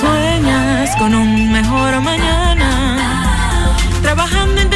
Sueñas con un mejor mañana. Trabajando en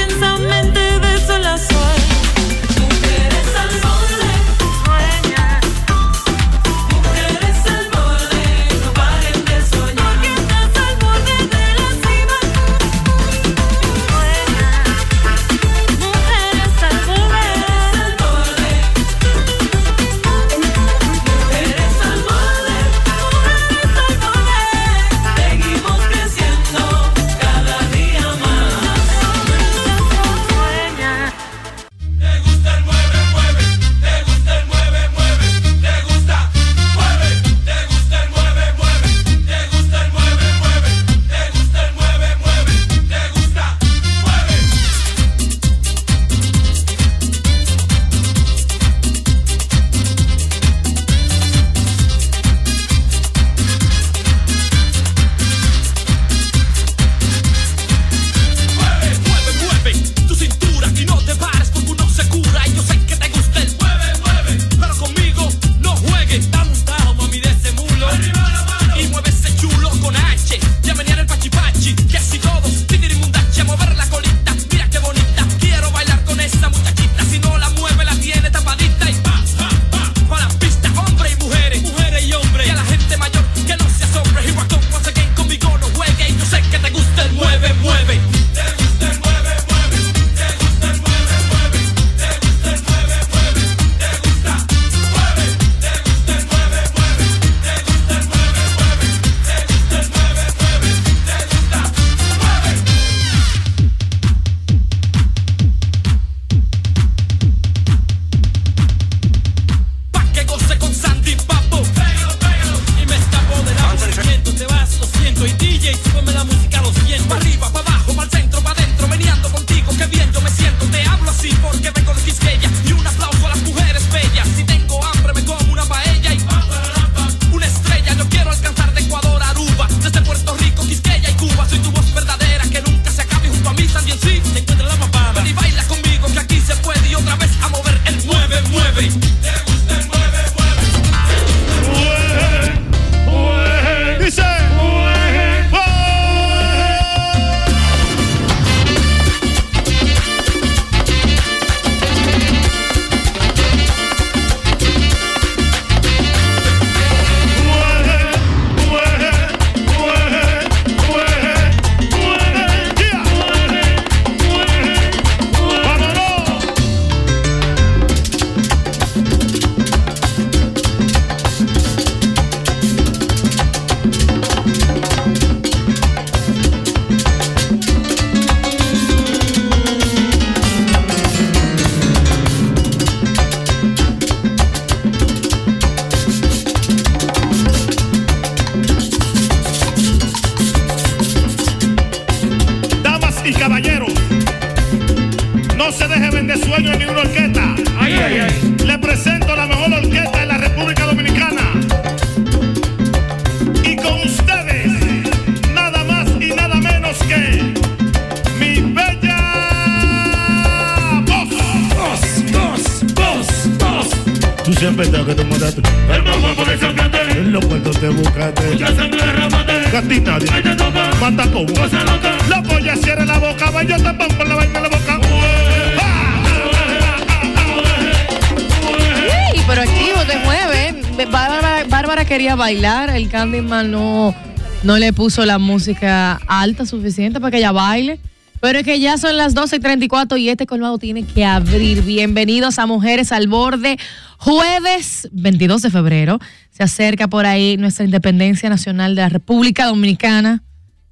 le puso la música alta suficiente para que ella baile. Pero es que ya son las 12 y 34 y este colmado tiene que abrir. Bienvenidos a Mujeres al Borde. Jueves 22 de febrero se acerca por ahí nuestra independencia nacional de la República Dominicana.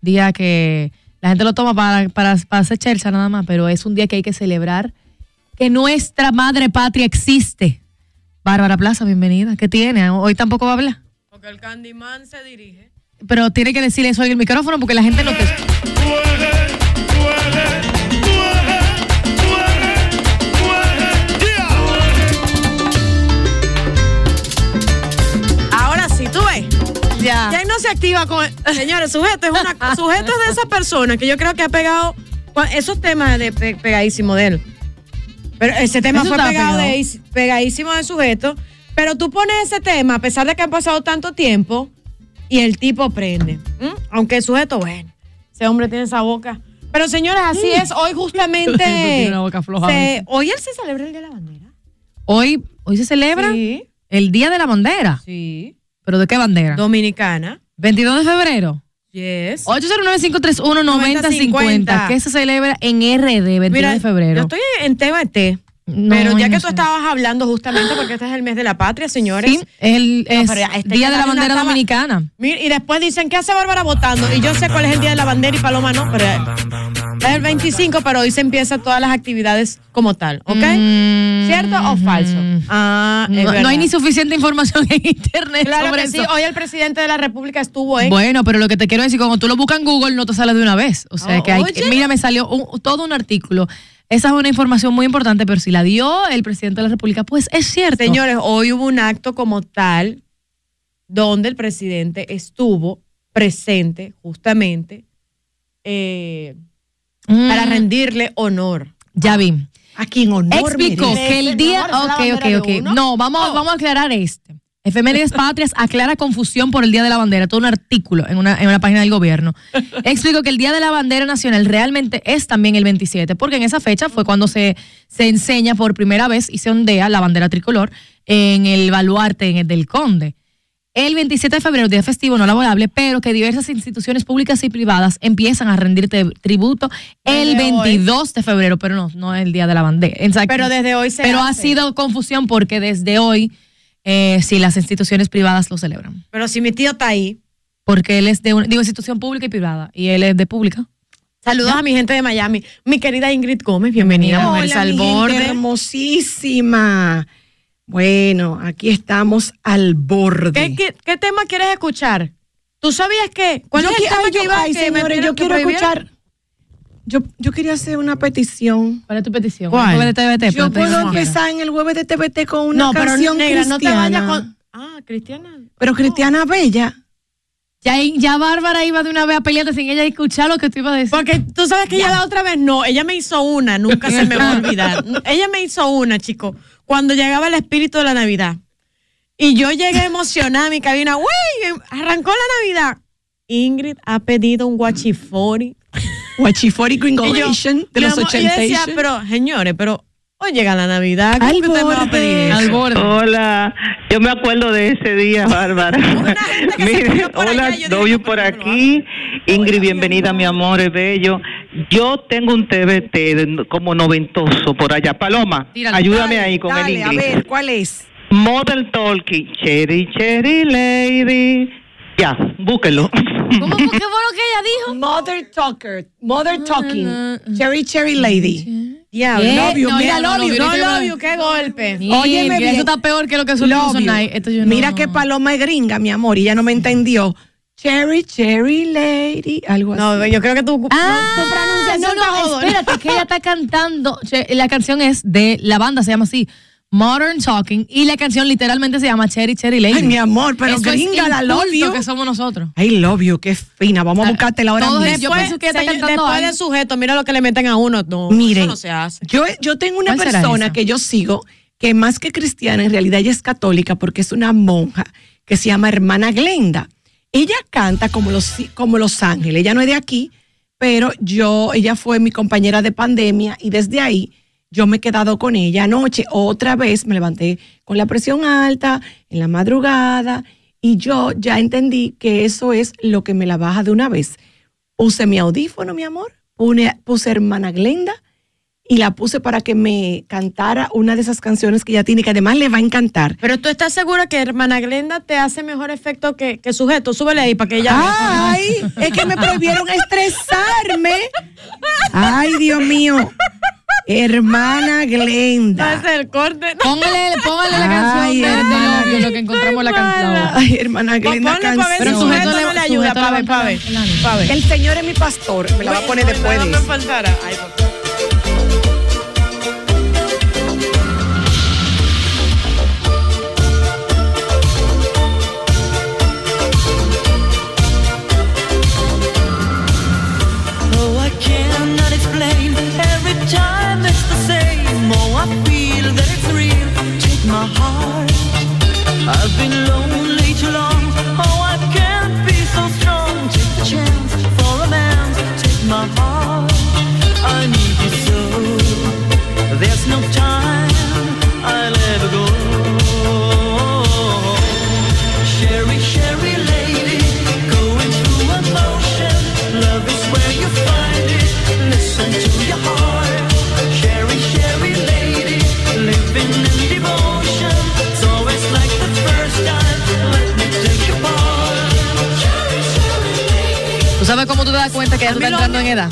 Día que la gente lo toma para, para, para hacer chelcha nada más, pero es un día que hay que celebrar que nuestra madre patria existe. Bárbara Plaza, bienvenida. ¿Qué tiene? Hoy tampoco va a hablar. Porque el Candyman se dirige. Pero tiene que decirle eso en el micrófono porque la gente no te Ahora sí, tú ves. Ya. Ya no se activa con. Señores, sujeto es una sujeto es de esa persona que yo creo que ha pegado esos temas de pe- pegadísimo de él. Pero ese tema Eso fue pegado pegado. de pegadísimo de sujeto. Pero tú pones ese tema, a pesar de que han pasado tanto tiempo, y el tipo prende. ¿m? Aunque el sujeto, bueno, ese hombre tiene esa boca. Pero señores, así es. Hoy justamente. Tiene una boca floja se- hoy él se celebra el Día de la Bandera. Hoy, hoy se celebra Sí. el Día de la Bandera. Sí. ¿Pero de qué bandera? Dominicana. 22 de febrero. Yes. 809-531-9050. Que se celebra en RD, 22 Mira, de febrero. Yo estoy en TBT. No, pero ya que tú estabas hablando justamente porque este es el mes de la patria, señores. Sí, es el No, es pero este Día de la Bandera Dominicana. Mira, y después dicen, ¿qué hace Bárbara votando? Y yo sé cuál es el día de la bandera y Paloma no, pero es el 25, pero hoy se empiezan todas las actividades como tal, ¿ok? ¿Cierto o falso? Ah, Mm. No, hay ni suficiente información en internet Claro sobre que sí, hoy el presidente de la República estuvo en... Bueno, pero lo que te quiero decir, cuando tú lo buscas en Google, no te sale de una vez. O sea, Oh, que hay, oye. mira, me salió un- todo un artículo. Esa es una información muy importante, pero si la dio el presidente de la República, pues es cierto. Señores, hoy hubo un acto como tal donde el presidente estuvo presente justamente eh, Mm, para rendirle honor. Ya vi. A quien honor Explicó que el día. Señor, ¿es la Ok, ok, ok. No, vamos, Oh. vamos a aclarar este. Efemérides Patrias aclara confusión por el Día de la Bandera. Todo un artículo en una, en una página del gobierno. Explicó que el Día de la Bandera Nacional realmente es también el 27, porque en esa fecha fue cuando se, se enseña por primera vez y se ondea la bandera tricolor en el baluarte en el del Conde. El 27 de febrero, día festivo no laborable, pero que diversas instituciones públicas y privadas empiezan a rendirte tributo el Desde hoy. 22 de febrero, pero no, no es el día de la bandera. Exacto. Pero desde hoy se Pero ha sido confusión porque desde hoy eh, sí las instituciones privadas lo celebran. Pero si mi tío está ahí, Porque él es de una digo, institución pública y privada y él es de pública. saludos a mi gente de Miami. Mi querida Ingrid Gómez, bienvenida, Hola, al mi gente Borde. hermosísima. Bueno, aquí estamos al borde. ¿Qué, qué, qué tema quieres escuchar? ¿Tú sabías que? ¿Cuál Yo es el tema que iba ay, que señores, yo quiero prohibir? escuchar. Yo, yo quería hacer una petición. ¿Cuál es tu petición? ¿Cuál? El de TVT, Yo puedo empezar en el jueves de TVT con una No, pero canción negra, no te cristiana. vayas con. Ah, Cristiana. Pero cristiana bella. Ya, ya Bárbara iba de una vez a pelearte sin ella escuchar lo que tú ibas a decir. Porque tú sabes que ella la otra vez no, ella me hizo una, nunca se me va a olvidar. ella me hizo una, chico, cuando llegaba el espíritu de la Navidad. Y yo llegué emocionada a mi cabina, ¡güey! Arrancó la Navidad. Ingrid ha pedido un guachifori. Guachifori Gringolation de los amor, y yo decía, 80. pero señores, pero hoy llega la Navidad. ¿cómo Al que usted me va a borde. pedir? Al borde. Hola, yo me acuerdo de ese día, Bárbara. Mire, hola, no, por aquí. Ingrid, bienvenida, mi amor, es bello. Yo tengo un TBT como noventoso por allá. Paloma, Tíralo. ayúdame Dale, ahí con dale, el a inglés. ver, ¿cuál es? Model Talking, Cherry, Cherry Lady. Ya, búsquelo. ¿Cómo fue? ¿Qué fue lo que ella dijo? Mother Talker, Mother Talking, Cherry Cherry Lady. Ya, ¿Qué? love you, No, mira, ya love you, no love lo- you, qué golpe. Óyeme Mira, bien. Eso está peor que lo que yo no- Mira que Paloma es gringa, mi amor, y ella no me entendió. Cherry Cherry Lady, algo así. No, yo creo que tú, Ah, tu pronunciación no, no, espérate, que ella está cantando. La canción es de la banda, se llama así, Modern Talking, y la canción literalmente se llama Cherry Cherry Lady. Ay, mi amor, pero Eso gringa, es la love you. que somos nosotros. I love you, qué fina. Vamos a Ah, buscártela ahora todos mismo. ellos- Yo pienso que ella está señor, cantando después algo. de sujeto, mira lo que le meten a uno. No, Mire, eso no se hace. Yo, yo tengo una ¿Cuál será persona que yo sigo que más que cristiana, en realidad ella es católica porque es una monja que se llama hermana Glenda. Ella canta como los, como los ángeles. Ella no es de aquí, pero yo, ella fue mi compañera de pandemia y desde ahí yo me he quedado con ella. Anoche otra vez me levanté con la presión alta en la madrugada y yo ya entendí que eso es lo que me la baja de una vez. Puse mi audífono, mi amor, puse, puse hermana Glenda y la puse para que me cantara una de esas canciones que ella tiene, que además le va a encantar. Pero tú estás segura que hermana Glenda te hace mejor efecto que, que sujeto. Súbele ahí para que ella. Ay, es que me prohibieron estresarme. Ay, Dios mío. Hermana Glenda. Ese es el corte. Póngale, póngale la canción de, de hermana, lo, de lo que encontramos la canción. Ay, hermana Glenda, Ponle para ver si canción. sujeto sujeto no le ayuda. sujeto Para ver, levanta para ver. el. El Señor es mi pastor. Me la va a poner después de No me faltara. Ay, papá. Das cuenta que ya tú estás entrando en edad?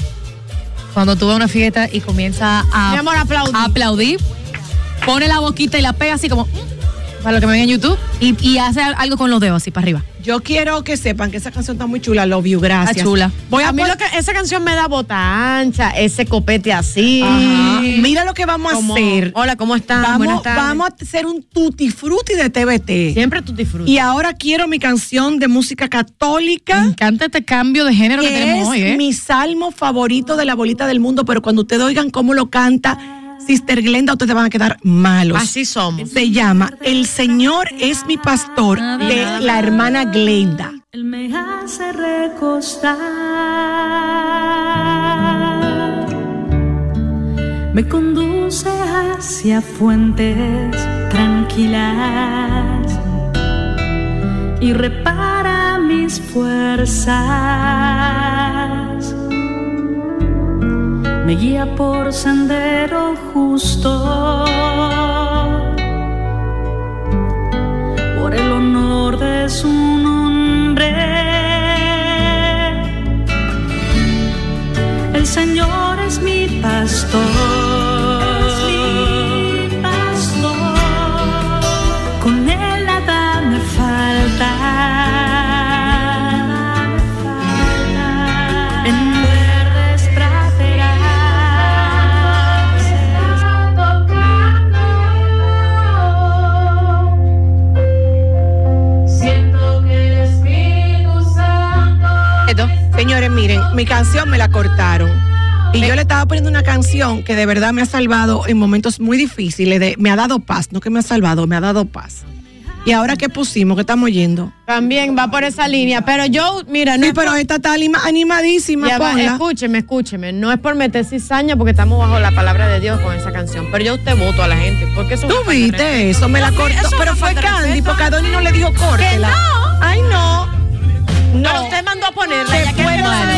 Cuando tú vas a una fiesta y comienza a, Mi amor, aplaudir. a aplaudir, pone la boquita y la pega así como, para lo que me ven en YouTube, y, y hace algo con los dedos así para arriba. Yo quiero que sepan que esa canción está muy chula. Love you, gracias. Está chula. Voy a, a mí lo que esa canción me da bota ancha, ese copete así. Ajá. Mira lo que vamos a hacer. Hola, ¿cómo están? Vamos, vamos a hacer un tutti frutti de TBT. Siempre tú disfrutas. Y ahora quiero mi canción de música Me católica. encanta este cambio de género que, que tenemos es hoy, ¿eh? mi salmo favorito de la bolita del mundo, pero cuando ustedes oigan cómo lo canta Sister Glenda, ustedes van a quedar malos. Así somos. Se llama El Señor es mi pastor de la hermana Glenda. Él me hace recostar, me conduce hacia fuentes tranquilas y repara mis fuerzas, me guía por sendero justo. por el honor de su nombre. El Señor es mi pastor. Mi canción me la cortaron. Y yo le estaba poniendo una canción que de verdad me ha salvado en momentos muy difíciles. De, me ha dado paz, no que me ha salvado, me ha dado paz. Y ahora que pusimos, que estamos oyendo. También va por esa línea. Pero yo, mira, no Sí, es pero por- esta está anima- animadísima. Ya va, escúcheme, escúcheme. No es por meter cizaña porque estamos bajo la palabra de Dios con esa canción. Pero yo usted voto a la gente. Porque eso es Tú viste eso, me la cortó. Pero fue Candy, porque Adoni no le dijo córtela. no. Ay, no. No. Pero usted mandó a ponerla. Se ya que no sabe.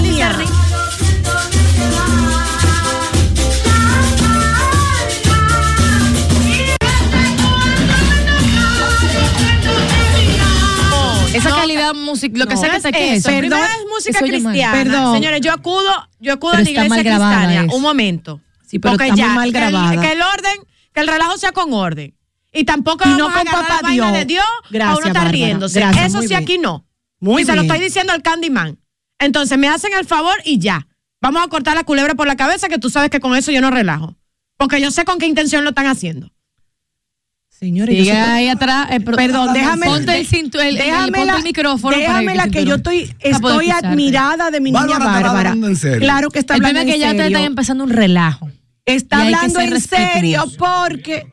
Esa No, calidad musical, lo que No, sea que es te quede. Primero es música cristiana. Perdón. Señores, yo acudo, yo acudo a la iglesia cristiana. eso. Un momento. Sí, pero Porque está muy ya, mal que el- grabada. Que el, orden, que el relajo sea con orden. Y tampoco Y no vamos con papá la vaina Dios. de Dios a uno está Bárbara. riéndose. Gracias, Eso sí bien. aquí no. Muy y se lo estoy diciendo al Candyman. Entonces me hacen el favor y ya. Vamos a cortar la culebra por la cabeza que tú sabes que con eso yo no relajo. Porque yo sé con qué intención lo están haciendo. Señores, yo Sigue que- ahí atrás. eh, Perdón, déjame. Ponte el, cintu- el, el- déjame ponte la- el micrófono. para Déjamela el que yo estoy, estoy admirada de mi niña Bárbara Bárbara. hablando en serio. Claro que está El hablando problema es que en ya te serio. están empezando un relajo. Está que hablando en serio porque.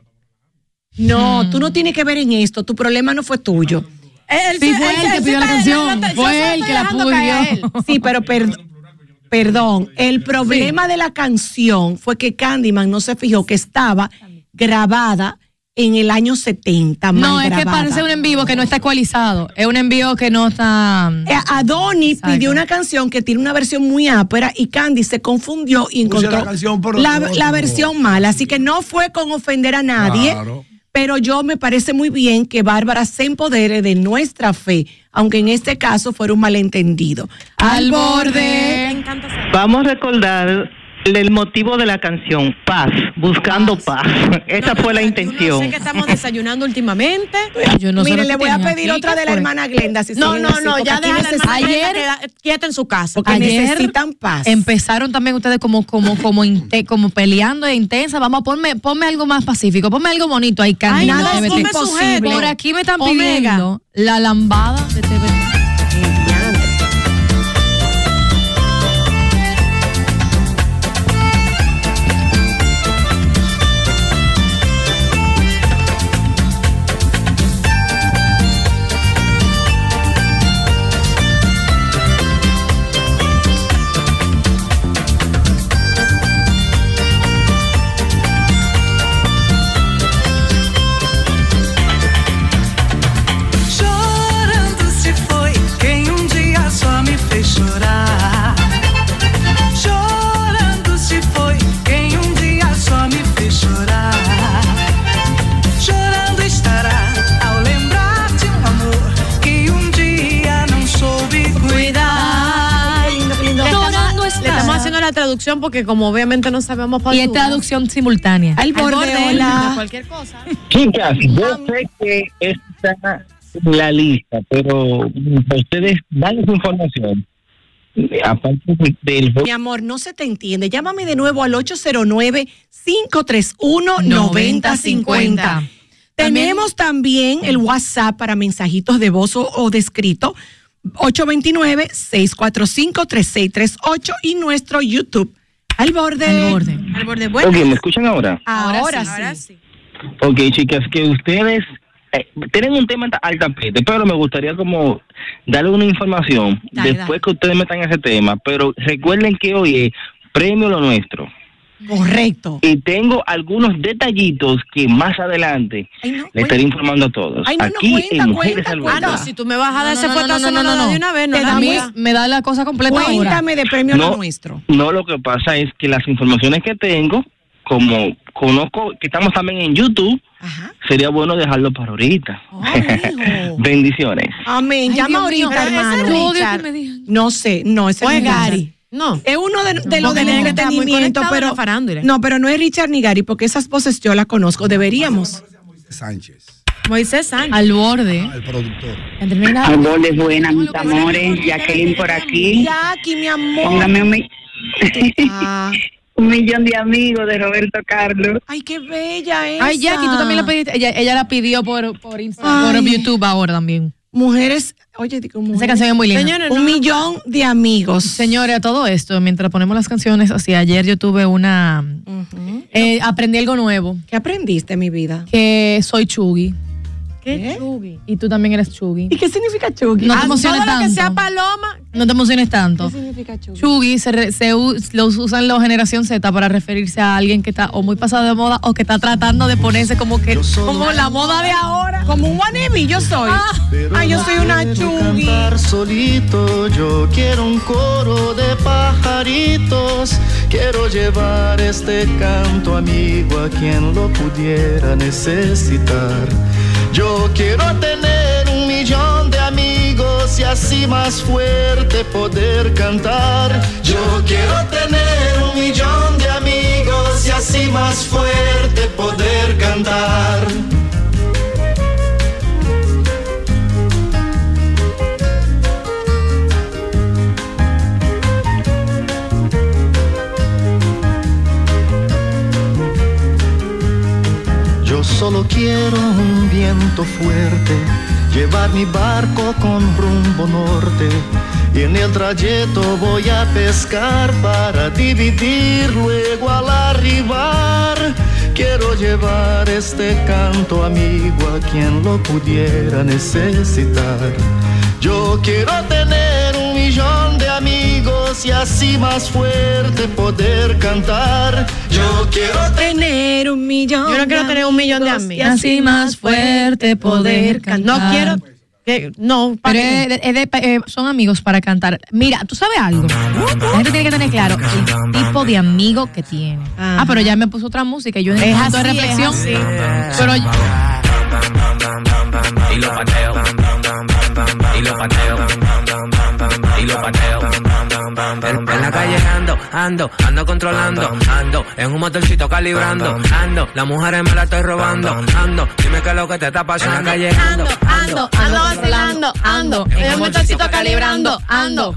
No, tú no tienes que ver en esto. Tu problema no fue tuyo. Él, Sí, fue él que pidió la canción. Fue él que la pidió. Sí, pero perd- perdón. El problema de la canción fue que Candyman no se fijó que estaba grabada en el año 70. mal No, es que parece un en vivo que no está ecualizado. Es un envío que no está. Eh, Adoni Exacto. pidió una canción que tiene una versión muy ápera y Candy se confundió y Puse encontró la canción por la, la versión mala. Así que no fue con ofender a nadie. Claro. Pero yo me parece muy bien que Bárbara se empodere de nuestra fe, aunque en este caso fuera un malentendido. Al Me borde. Vamos a recordar El motivo de la canción, paz, buscando paz. Esa fue la intención. Sé que estamos desayunando últimamente. Yo no Mire, le voy a pedir otra ¿qué de la hermana Glenda. Si No, no, así, no, ya deja la hermana necesitan- Glenda Ayer- queda- quieta en su casa. Porque Ayer necesitan paz. Empezaron también ustedes como como como inte- como peleando e intensa. Vamos, ponme, ponme algo más pacífico, ponme algo bonito ahí. Ay, de no. Por aquí me están Omega. pidiendo la lambada de traducción porque como obviamente no sabemos Y es traducción simultánea. Al borde, hola. Cualquier cosa. Chicas, yo sé que está en la lista, pero ustedes dan esa información. Aparte de- del Mi amor, no se te entiende. Llámame de nuevo al 809-531-9050. 9050. Tenemos también el WhatsApp para mensajitos de voz o, o de escrito. 829-645-3638 y nuestro YouTube. Al borde. Al borde. Al borde. Ok, Bueno, ¿me escuchan ahora? Ahora, sí. ahora sí. Ok, chicas, que ustedes eh, tienen un tema al tapete, pero me gustaría como darle una información Dale, después que ustedes metan ese tema, pero recuerden que hoy es premio lo nuestro. Correcto. Y tengo algunos detallitos que más adelante Ay, no, le estaré informando a todos. Ay, no, no, Aquí cuenta, en Mujeres cuenta, al Ah, no, si tú me vas a dar ese No, no, no, no, no, no. de una vez, no la A mí mía. me da la cosa completa ahora. Cuéntame de premio No. lo nuestro. No, lo que pasa es que las informaciones que tengo, como conozco que estamos también en YouTube, Ajá. sería bueno dejarlo para ahorita. Oh. Bendiciones. Amén. Llama Dios mío, ahorita, ese hermano. No sé, no, ese no es Gary. No. Es uno de, de los del entretenimiento, pero no, pero no es Richard ni Gary, porque esas voces yo las conozco. Deberíamos. Sánchez, Moisés Sánchez. Al borde. el productor. Amores, buenas, mis amores. Jacqueline por aquí. Jackie, mi amor. Póngame un, mi- Ah, un millón de amigos de Roberto Carlos. ay, qué bella esa. Ay, Jackie, tú también la pediste. Ella, ella la pidió por, por Instagram, Ay. por YouTube ahora también. Mujeres, oye, digo. Esa canción es muy linda. Un no, millón de amigos. Señores, a todo esto, mientras ponemos las canciones, así ayer yo tuve una. eh, aprendí algo nuevo, ¿Qué aprendiste, mi vida? que soy chugui. Qué ¿Eh? chugui. Y tú también eres chugui. ¿Y qué significa chugui? No te Ah, emociones todo lo que tanto. sea paloma. No te emociones tanto. ¿Qué significa chugui? Chugui se, re- se u- lo usan los generación Z para referirse a alguien que está o muy pasado de moda o que está tratando de ponerse como que como la moda de ahora. Como un wannabe, yo soy. Ay, yo soy una chugui. cantar solito, yo quiero un coro de pajaritos. Quiero llevar este canto amigo a quien lo pudiera necesitar. Yo quiero tener un millón de amigos y así más fuerte poder cantar. Yo quiero tener un millón de amigos y así más fuerte poder cantar. Solo quiero un viento fuerte, llevar mi barco con rumbo norte. Y en el trayecto voy a pescar para dividir luego al arribar. Quiero llevar este canto amigo a quien lo pudiera necesitar. Yo quiero tener un millón amigos y así más fuerte poder cantar. Yo quiero Tener un millón. Yo no quiero tener un millón de amigos. Así más fuerte poder cantar. No quiero. que- no, Pero es de- es de- eh, son amigos para cantar. Mira, tú sabes algo. La gente tiene que tener claro el tipo de amigo que tiene. Ah, pero ya me puso otra música y yo Es momento de así, es reflexión. así. Pero Y lo pateo. Y lo pateo. Y lo pateo. El la calle ando, ando, ando controlando, ando, en un motorcito calibrando, ando, las mujeres me la estoy robando, ando, dime qué es lo que te está pasando. En la calle ando, Ando, ando vacilando, ando. En un motorcito calibrando, ando.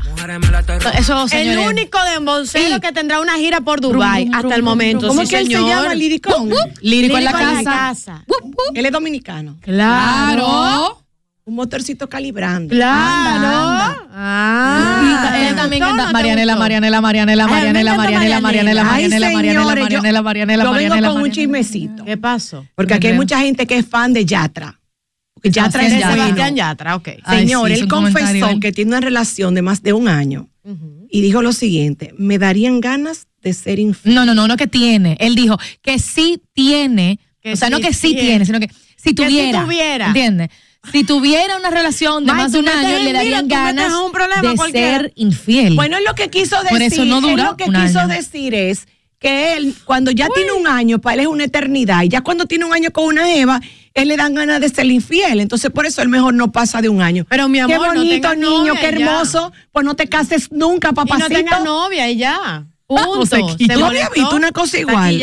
Eso, El único demboncero que tendrá una gira por Dubai hasta el momento. ¿Cómo sí, que él se llama? Liricón. Lírico en la casa. Él es dominicano. Claro. Un motorcito calibrando. Claro. Ah. Él también ¿Te gustó o canta no te Marianela? Marianela, Marianela, Marianela, Marianela, Marianela, Marianela, Marianela, Marianela, Marianela, Yo vengo con un chismecito. ¿Qué pasó? Porque aquí hay mucha gente que es fan de Yatra. Porque Yatra Ah, es de bueno. Sebastián Yatra, ok. Señor, es él confesó que tiene una relación de más de un año y dijo lo siguiente: me darían ganas de ser infiel. No, no, no, no que tiene. Él dijo que sí tiene. O sea, no que sí tiene. sino que si tuviera. tuviera. ¿Entiendes? Si tuviera una relación de más de un año, le darían mira, ganas un problema de ser infiel. Bueno, él lo que quiso decir, Por eso no dura lo que un quiso año. decir es que él, cuando ya tiene un año, para él es una eternidad. Y ya cuando tiene un año con una Eva, él le dan ganas de ser infiel. Entonces, por eso él mejor no pasa de un año. Pero, mi amor, Qué no bonito, niño, novia qué y ya. hermoso. Pues no te cases nunca, Y papacito. no tengas novia y ya. Punto. Se Yo había visto una cosa igual.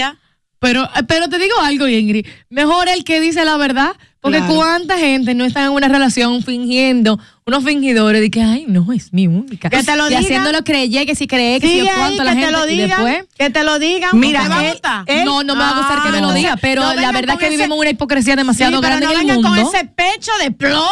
Pero, pero te digo algo, Ingrid. Mejor el que dice la verdad. Porque Claro. cuánta gente no está en una relación fingiendo, unos fingidores de que, ay, no, es mi única. Que te lo y digan. haciéndolo creyé, que si cree, que si yo cuánto la que gente. te lo y digan. después, Que te lo digan. Mira, ¿Te va a él- gustar? él- no, no me va a gustar que me lo Ah, diga, pero no la verdad es que ese- vivimos una hipocresía demasiado Sí, pero grande no en el mundo. con ese pecho de plomo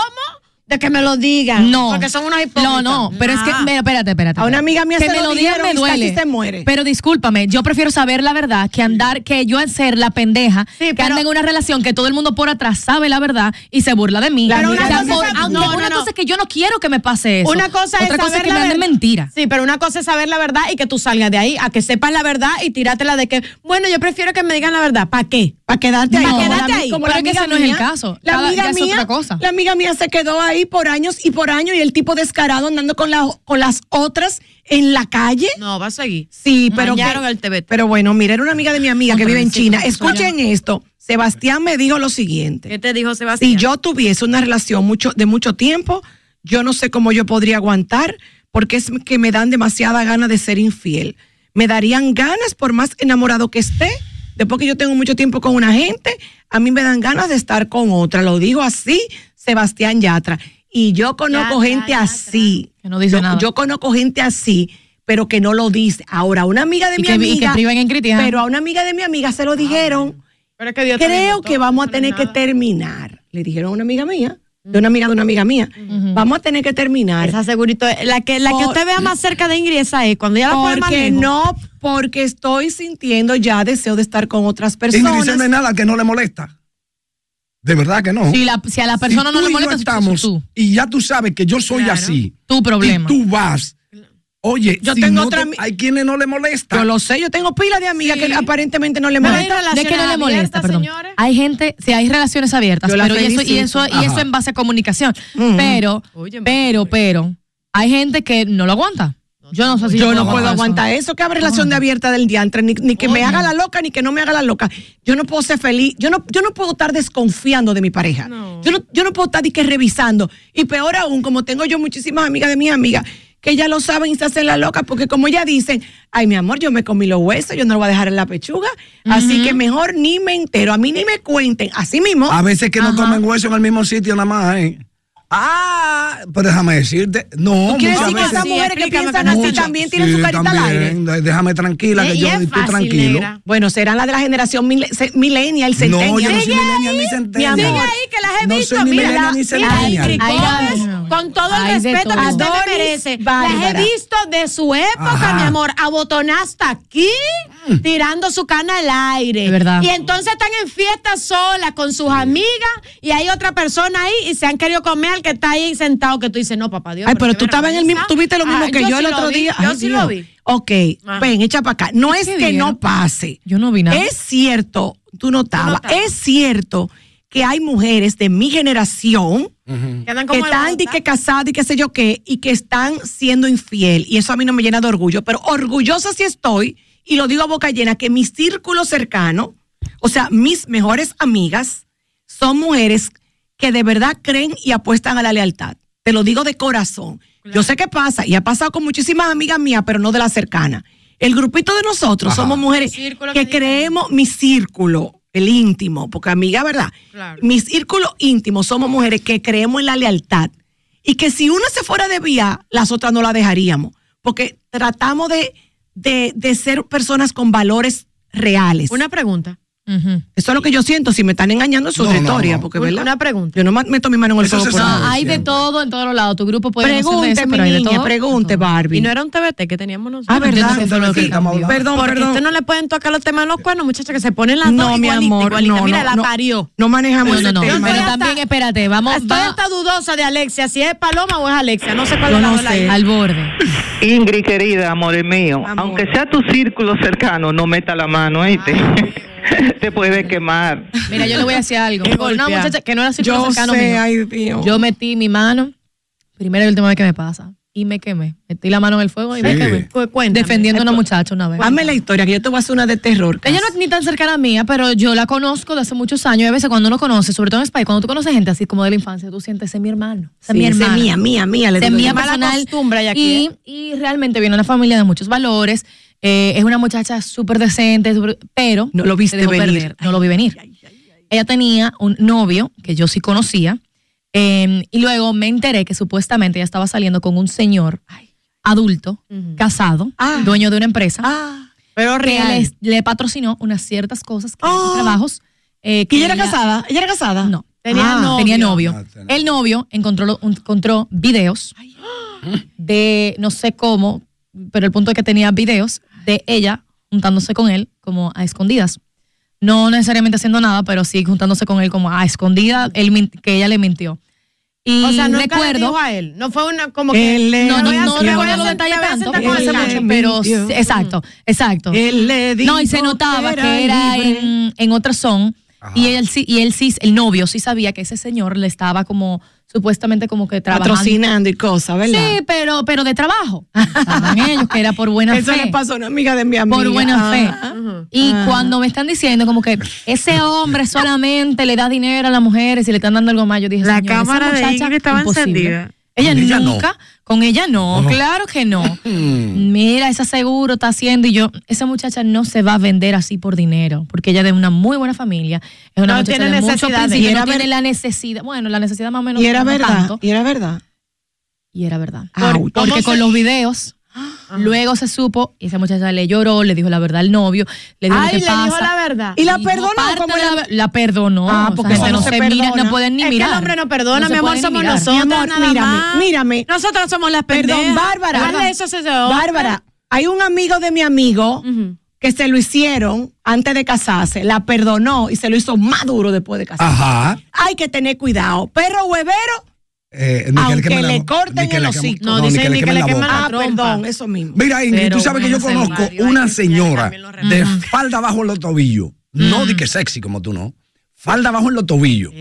de que me lo digan. No. Porque son unos hipócritas. No, no, pero es que, Ah. mira, espérate, espérate. A una amiga mía que se me lo lo digan me y duele. se muere. Pero discúlpame, yo prefiero saber la verdad que andar, que yo ser la pendeja Sí, que anda en una relación que todo el mundo por atrás sabe la verdad y se burla de mí. Pero una cosa por- no, no, una no. cosa es que yo no quiero que me pase eso. Una cosa Otra es cosa saber es que la me anden mentira. Sí, pero una cosa es saber la verdad y que tú salgas de ahí a que sepas la verdad y tirátela de que, bueno, yo prefiero que me digan la verdad. ¿Para qué? Para quedarte ahí. Ami- ahí. Como Pero la que ese no es el caso. La Cada- amiga ya es mía, otra cosa. La amiga mía se quedó ahí por años y por años y el tipo descarado andando con, la, con las otras en la calle. No, va a seguir. Sí, pero. Que-. Pero bueno, mira, era una amiga de mi amiga que vive en sí, China. Escuchen esto. Sebastián me dijo lo siguiente. ¿Qué te dijo Sebastián? Si yo tuviese una relación mucho, de mucho tiempo, yo no sé cómo yo podría aguantar, porque es que me dan demasiada ganas de ser infiel. Me darían ganas, por más enamorado que esté, después que yo tengo mucho tiempo con una gente, a mí me dan ganas de estar con otra. Lo digo así, Sebastián Yatra. Y yo conozco Yatra, gente Yatra. así. Que no dice yo, nada. yo conozco gente así, pero que no lo dice. Ahora, una amiga de Y mi que- y que amiga. privan en pero a una amiga de mi amiga se lo dijeron. Pero es que Dios te Creo que vamos a no tener que terminar. Le dijeron a una amiga mía, de una amiga de una amiga mía. Vamos a tener que terminar. Esa segurito, la que, la que usted vea más cerca de Ingrid, esa es. Cuando ya la pone más Porque lejos. no, porque estoy sintiendo ya deseo de estar con otras Ingrid, personas. eso no hay nada que no le molesta. De verdad que no. Si, la- si a la persona Si no le molesta, estamos tú. y ya tú sabes que yo soy Claro. así. Tu problema. Y tú vas. Oye, Yo si tengo no otra te- hay quienes no le molesta. Yo lo sé, yo tengo pila de amigas Sí. que aparentemente no le molesta. De que no le molesta, perdón. señores. Hay gente, sí, hay relaciones abiertas, pero y eso, y eso, y eso en base a comunicación. Pero, Oye, pero, pero, hay gente que no lo aguanta. Yo no sé si Yo no puedo eso. aguantar eso, que abre relación de abierta del diantre, ni, ni que me haga la loca, ni que no me haga la loca. Yo no puedo ser feliz, yo no, yo no puedo estar desconfiando de mi pareja. Yo, no, yo no puedo estar ni que revisando. Y peor aún, como tengo yo muchísimas amigas de mis amigas, que ya lo saben y se hacen la loca, porque como ya dicen, ay mi amor, yo me comí los huesos, yo no lo voy a dejar en la pechuga, así que mejor ni me entero, a mí ni me cuenten, así mismo. A veces que no comen hueso en el mismo sitio nada más. ¿eh? Ah, pero déjame decirte. No, ¿Tú quieres decir que veces. esas Sí, mujeres que explícame piensan así muchas- también tienen Sí, su carita al aire? también. Déjame tranquila, Eh, que y yo es estoy fácil, tranquilo. negra. Bueno, serán las de la generación mil- se- millennial, No, centennial. yo no soy Sigue millennial ahí, ni mi centennial. Sigue ahí, que las he No visto. soy ni Mira, millennial ni centennial. No. con todo el respeto que usted me merece, Bárbara. las he visto de su época, Ajá. mi amor, abotonada hasta aquí, tirando su cana al aire. De verdad. Y entonces están en fiesta sola con sus amigas y hay otra persona ahí y se han querido comer al que está ahí sentado que tú dices, no, papá Dios. Ay, pero tú estabas en el mismo, tú viste lo mismo Ah, que yo, el sí otro vi, día. Yo Ay, sí Dios. lo vi. Ok, Ah. ven, echa para acá. No es ¿Qué que no pase. Yo no vi nada. Es cierto, tú notabas, es cierto que hay mujeres de mi generación Que andan que están y que casadas y qué sé yo qué, y que están siendo infiel. Y eso a mí no me llena de orgullo, pero orgullosa sí estoy, y lo digo a boca llena, que mi círculo cercano, o sea, mis mejores amigas, son mujeres que de verdad creen y apuestan a la lealtad. Te lo digo de corazón. Yo sé qué pasa y ha pasado con muchísimas amigas mías, pero no de la cercana. El grupito de nosotros Ajá. somos mujeres que creemos mi círculo, el íntimo, porque amiga, ¿verdad? Claro. Mi círculo íntimo somos mujeres que creemos en la lealtad y que si una se fuera de vía, las otras no la dejaríamos, porque tratamos de, de, de ser personas con valores reales. Una pregunta. Eso es lo que yo siento. Si me están engañando es su No, no, historia, no. porque Una- ¿verdad? Una pregunta. Yo no meto mi mano en el fuego No, nada. hay de todo en todos los lados. Tu grupo puede no Pregunte, eso, mi pero hay de niña, todo. pregunte, Barbie. Y no era un TBT que teníamos nosotros. Ah, ¿verdad? No lo que Sí, perdón, Porque perdón. usted no le pueden tocar los temas de los cuernos, muchacha, que se ponen las No, dos mi igualita, amor, igualita. no, Mira, no, la no. parió. No manejamos No, no, no. tema. Pero también, espérate, vamos. Estoy va- hasta dudosa de Alexia, si es Paloma o es Alexia. No sé cuál es la no. Al borde. Ingrid, querida, amor mío, aunque sea tu círculo cercano, no meta la mano, ¿oíste? Te puede quemar. Mira, yo le voy a decir algo. Con una golpea. muchacha que no era círculo Yo cercano sé, mío. ay, Dios. Yo metí mi mano, primera y última vez que me pasa, y me quemé. Metí la mano en el fuego y me Sí. quemé. Cu- cuéntame. Defendiendo a una muchacha una vez. Hazme la historia, que yo te voy a hacer una de terror. Ella no es ni tan cercana a mía, pero yo la conozco de hace muchos años. Y a veces cuando uno conoce, sobre todo en España, cuando tú conoces gente así como de la infancia, tú sientes, ese es mi hermano. Ese es mi hermano. mía, mía, mía, le digo yo. mía Mala personal. costumbre hay aquí, y, y realmente viene una familia de muchos valores. Eh, es una muchacha súper decente, pero No lo viste venir. perder, no lo vi venir. Ella tenía un novio que yo sí conocía. eh, y luego me enteré que supuestamente ella estaba saliendo con un señor adulto, casado, dueño de una empresa. Pero que real. le, le patrocinó unas ciertas cosas, que eran trabajos. eh, ¿Y ella era casada? ¿Ella era casada? No. Tenía Ah, novio. Tenía novio. El novio encontró, encontró videos de no sé cómo, pero el punto es que tenía videos de ella juntándose con él como a escondidas. No necesariamente haciendo nada, pero sí juntándose con él como a escondidas, él que ella le mintió. Y o sea, le recuerdo, dijo a él. No fue una como que. Él le no, no, no me voy a recuerdo los sentar- detalles tanto, pero exacto, exacto. Él le dijo No, y se notaba que que era era libre. en, en otra son. Y él sí, y él sí, el novio sí sabía que ese señor le estaba como supuestamente como que trabajando. Patrocinando y cosas, ¿verdad? Sí, pero, pero de trabajo. Estaban ellos, que era por buena Eso fe. le pasó a una amiga de mi amiga. Por buena fe. Ajá. Y Ajá. cuando me están diciendo como que ese hombre solamente le da dinero a las mujeres y le están dando algo más, yo dije, La "Señor, esa cámara de muchacha, Ingrid estaba imposible". encendida. Ella Con ella no. nunca, con ella no, claro que no. Mira, esa seguro está haciendo y yo, esa muchacha no se va a vender así por dinero, porque ella es de una muy buena familia, es una No muchacha tiene de no tiene la necesidad, bueno, la necesidad más o menos Y era verdad. tanto, Y era verdad. y era verdad. Porque ¿Cómo con los videos, luego se supo, y esa muchacha le lloró, le dijo la verdad al novio, le dijo Ay, qué le pasa. dijo la verdad. Y la perdonó. como la- perdonó. Ah, o porque sea, eso no no se, se mira, perdona. no pueden ni es mirar. que el hombre no perdona, No se mi amor, somos mirar. nosotros. Mi amor, nada mírame, más. mírame. Nosotros somos las Perdón, pendejas. Bárbara. Dale eso hombre. Bárbara, hay un amigo de mi amigo que se lo hicieron antes de casarse, la perdonó y se lo hizo más duro después de casarse. Ajá. Hay que tener cuidado. Perro huevero, Eh, ni que aunque queme la le corten que el hocico. No, No, ni dicen que le ni que le boca. la Ah, perdón, eso mismo. Mira, Ingrid, Pero tú sabes que yo conozco Mario, una que señora de falda bajo en los tobillos. No di que sexy como tú, no. Falda bajo en los tobillos.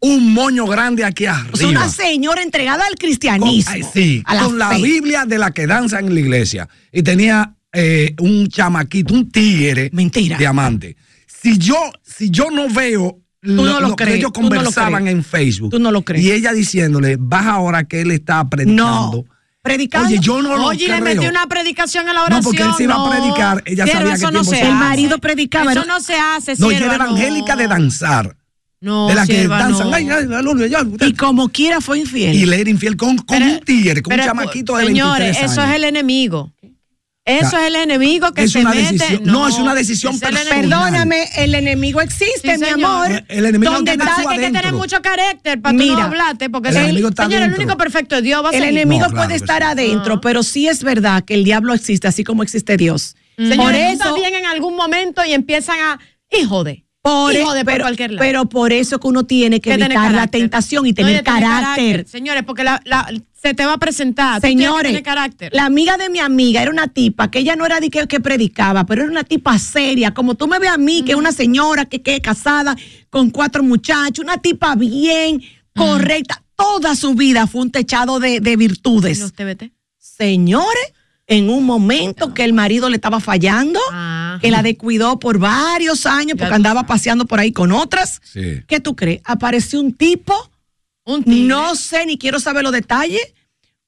Un moño grande aquí Es arriba. una señora entregada al Con, cristianismo. ay, sí, a la con la. Biblia de la que danzan en la iglesia. Y tenía eh, un chamaquito, un tigre. Mentira. Diamante. Si yo, si yo no veo lo, no lo lo que crees, ellos tú no lo conversaban en Facebook. Tú no lo crees. Y ella diciéndole, baja ahora que él está predicando. No. Predicando. Oye, yo no lo Oye, le metió una predicación a la No, oración. porque él se iba a predicar, ella Cierva, sabía que eso no tiempo se hace. El marido predicaba, Eso no se hace, No, ella sierva, era evangélica no. de danzar. No, de la que danzan. no. Ay, ay. Y como quiera fue infiel. Y le era infiel con, con Pero- un tigre, con un chamaquito de Señores, 23 eso años. es el enemigo. Eso sea, es el enemigo que es se una mete. decisión- no, es una decisión es personal. Perdóname, el enemigo existe, Sí, mi amor. El enemigo ¿Dónde tiene está? que hay que tener mucho carácter para tú no Mira, hablarte, porque el el, enemigo está señor, el único perfecto es Dios. Va a El seguir. enemigo No, claro puede estar sí. adentro, pero sí es verdad que el diablo existe, así como existe Dios. Señores, Por eso, bien en algún momento y empiezan a. Hijo de. Por, hijo de por pero, cualquier lado. pero por eso que uno tiene que Que evitar la tentación y tener carácter. Señores, porque la, la- se te va a presentar. Señores, carácter. la amiga de mi amiga era una tipa que ella no era de que, que predicaba, pero era una tipa seria, como tú me ves a mí, que es una señora que que es casada con cuatro muchachos, una tipa bien, correcta. Toda su vida fue un techado de, de virtudes. Los TBT. Señores, en un momento que el marido le estaba fallando, que la descuidó por varios años porque andaba paseando por ahí con otras. ¿Qué tú crees? Apareció un tipo, ¿Un no sé ni quiero saber los detalles,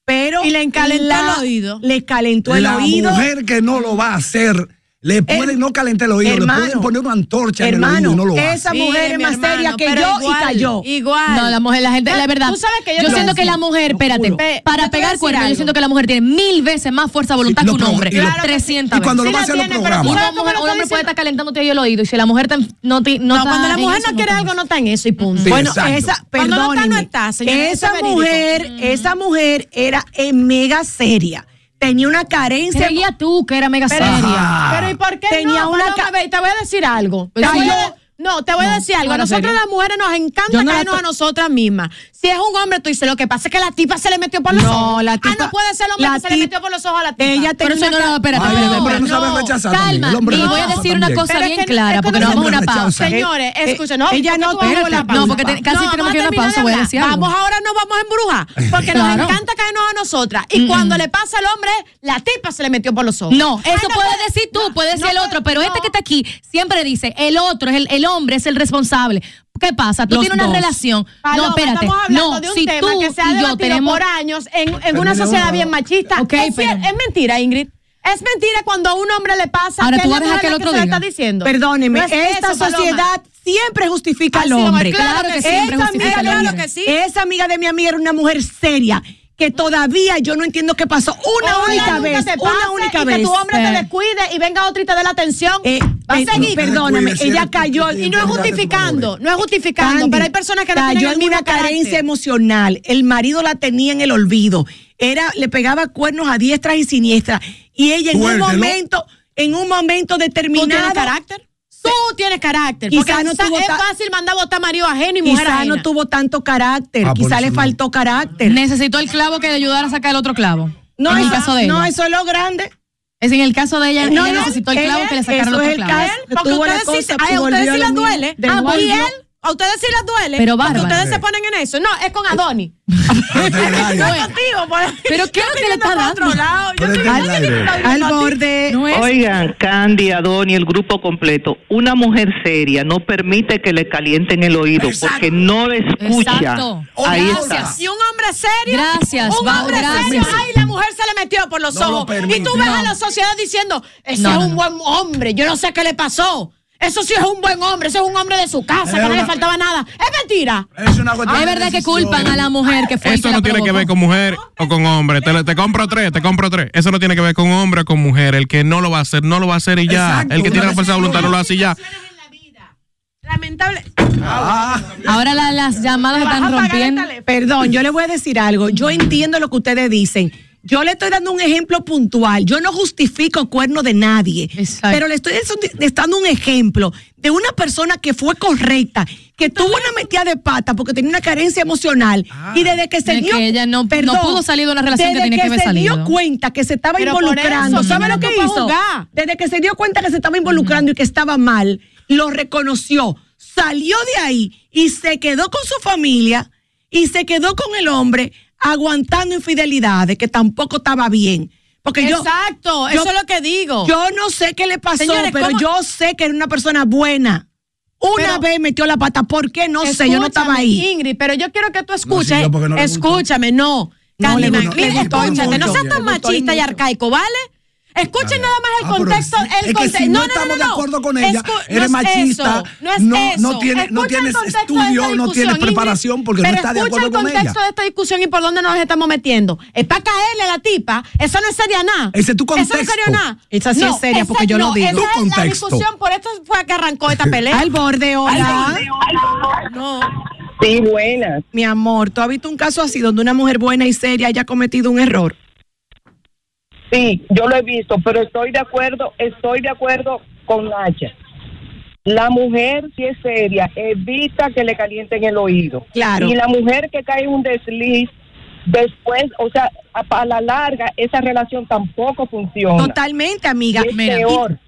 pero... Y le encalentó el oído. Le calentó el oído. La mujer que no lo va a hacer le pueden eh, no calentar el oído, hermano, le pueden poner una antorcha hermano, en el oído no lo hace. Esa mujer es más seria que yo igual, y cayó. Igual. No, la mujer, la gente, la verdad. ¿Tú sabes que yo, siento que la mujer, espérate, para pegar cuernos, yo siento que la mujer tiene mil veces más fuerza de voluntad que un hombre. Claro, 300 Y cuando veces. lo va a hacer, programa. Una mujer, un hombre puede estar calentándote el oído y si la mujer no te. No, cuando la mujer no quiere algo, no está en eso y punto. Bueno, esa. Cuando no está, no está, señora. Esa mujer, esa mujer era mega seria tenía una carencia. Creía tú que era mega seria. Pero ¿y por qué Tenía una Paloma, ve, te voy a decir algo. Pues, no, te voy a decir algo. A nosotros las mujeres nos encanta caernos a nosotras mismas. Si es un hombre, tú dices, lo que pasa es que la tipa se le metió por los ojos. No, la ah, tipa. Ah, no puede ser el hombre que se le metió por los ojos a la tipa. Ella te. por eso no la espérate. no, sabe. Calma, y voy a decir una cosa bien clara, porque nos vamos a una pausa. Señores, eh, escuchen, no, ella no No, porque casi tenemos que ir a una pausa, voy a decir. Vamos ahora, nos vamos a embrujar, porque nos encanta caernos a nosotras. Y cuando le pasa al hombre, la tipa se le metió por los ojos. No, eso puedes decir tú, puedes decir el otro, pero este que está aquí siempre dice, el otro es el hombre es el responsable. ¿Qué pasa? Tú Los tienes una relación. No, espérate. Estamos hablando no, de un si tema tú que se ha debatido tenemos... por años en, una sociedad bien machista. Okay, es, pero... es mentira, Ingrid. Es mentira cuando a un hombre le pasa Ahora, tú vas a dejar que el otro que diga. Está diciendo. Perdóneme, esta sociedad siempre justifica al hombre. Claro, que siempre justifica al hombre. Claro que sí. Esa amiga de mi amiga era una mujer seria que todavía yo no entiendo qué pasó una única vez. Te pase, una única y vez. Que tu hombre te eh. descuide y venga otro y te dé la atención. Eh, Va a eh, seguir. Perdóname, ella cayó. Y no es justificando, no es justificando, pero hay personas que no cayó en una carencia emocional. El marido la tenía en el olvido. Era, le pegaba cuernos a diestra y siniestra. Y ella en un momento, en un momento determinado. Carácter? tú tienes carácter. Porque quizá no es fácil mandar a votar marido ajeno y mujer Quizá ajena. no tuvo tanto carácter. Ah, quizá le faltó carácter. Necesitó el clavo que le ayudara a sacar el otro clavo. No, en el caso de ella. no eso es lo grande. Es en el caso de ella, eh, no, necesitó el clavo que le sacaron el otro clavo. Porque ustedes sí, a ustedes sí les duele. Ah, y a ustedes sí les duele. Pero bárbaro. ustedes se ponen en eso. No, es con Adoni. Pero ¿qué es lo que le está dando? Al borde. Oigan, Candy, Adoni, el grupo completo. Una mujer seria no permite que le calienten el oído porque no le escucha. Ahí está. Y un hombre serio. Gracias. Un hombre serio. Ay, la mujer se le metió por los ojos. y tú ves a la sociedad diciendo, ese es un buen hombre. Yo no sé qué le pasó. Eso sí es un buen hombre, eso es un hombre de su casa, que no le faltaba nada. Es mentira. Es una cuestión ah, Es verdad que culpan a la mujer que fue. Eso no tiene que ver con mujer o con hombre. Te, te, compro tres, te compro tres. Eso no tiene que ver con hombre o con mujer. El que no lo va a hacer, no lo va a hacer y ya. El que tiene la fuerza de voluntad no lo hace y ya. Lamentable. Ah, Ahora la, las llamadas están rompiendo. Perdón, yo le voy a decir algo. Yo entiendo lo que ustedes dicen yo le estoy dando un ejemplo puntual. Yo no justifico cuerno de nadie, Exacto. pero le estoy dando un ejemplo de una persona que fue correcta, que tuvo una metida de pata porque tenía una carencia emocional ah. y desde que se dio ella no, pudo salir de una relación desde que que, que se dio cuenta que se estaba involucrando, ¿sabe lo que hizo? Desde que se dio cuenta que se estaba involucrando y que estaba mal, lo reconoció, salió de ahí y se quedó con su familia y se quedó con el hombre aguantando infidelidades, que tampoco estaba bien. Porque Exacto, eso es lo que digo. Yo no sé qué le pasó, Señores, pero yo sé que era una persona buena. Una vez metió la pata, ¿por qué? No sé, yo no estaba ahí. Ingrid, pero yo quiero que tú escuches. No, no, no escúchame, no. Escúchate, no seas tan machista y arcaico, ¿vale? Escuchen nada más el ah, contexto. No, estamos de acuerdo con ella, eres machista, no, es no, eso. no, tiene, tienes estudio, no tienes preparación porque no estás de acuerdo con ella. Escucha el contexto de esta discusión y por dónde nos estamos metiendo. Es para caerle a la tipa. Eso no es seria nada. Ese es tu contexto. Eso no es seria nada. Esa sí es seria porque yo lo digo. Esa es la discusión. Por esto fue que arrancó esta pelea. al borde, hola. No. Sí, buena. Mi amor, ¿tú has visto un caso así donde una mujer buena y seria haya cometido un error? Sí, yo lo he visto, pero estoy de acuerdo, estoy de acuerdo con Nacha. La mujer, si es seria, evita que le calienten el oído. Claro. Y la mujer que cae en un desliz, después, o sea, a, a, la larga, esa relación tampoco funciona. Totalmente, amiga. Mira,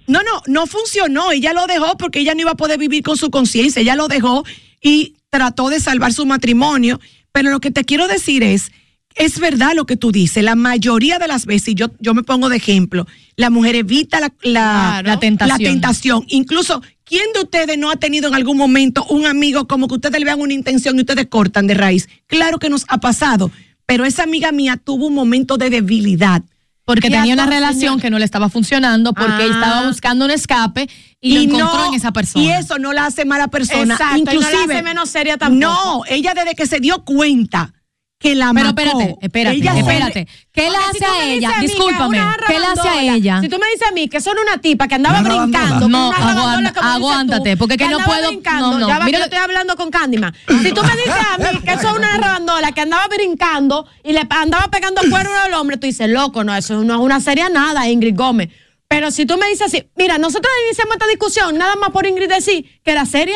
no, no, no funcionó. Ella lo dejó porque ella no iba a poder vivir con su conciencia. Ella lo dejó y trató de salvar su matrimonio. Pero lo que te quiero decir es es verdad lo que tú dices, la mayoría de las veces, y yo, yo me pongo de ejemplo, la mujer evita la, la, tentación. Incluso, ¿quién de ustedes no ha tenido en algún momento un amigo como que ustedes le vean una intención y ustedes cortan de raíz? Claro que nos ha pasado, pero esa amiga mía tuvo un momento de debilidad. Porque tenía una relación que no le estaba funcionando, porque ah. estaba buscando un escape y, lo encontró no, en esa persona. Y eso no la hace mala persona. Exacto, y no la hace menos seria tampoco. No, ella desde que se dio cuenta que la Pero mató, espérate, espérate, ella espérate. ¿Qué le hace si a ella? a que Discúlpame. ¿Qué le hace a ella? Si tú me dices a mí que son una tipa que andaba Una brincando, No, aguanta- como tú, aguántate, porque que no andaba puedo- brincando, no, no, ya va, mira- que yo estoy hablando con Candyman. Si tú me dices a mí que son una rabandola que andaba brincando y le andaba pegando cuerno al hombre, tú dices, loco, no, eso no es una seria nada, Ingrid Gómez. Pero si tú me dices así, mira, nosotros iniciamos esta discusión nada más por Ingrid decir que era seria.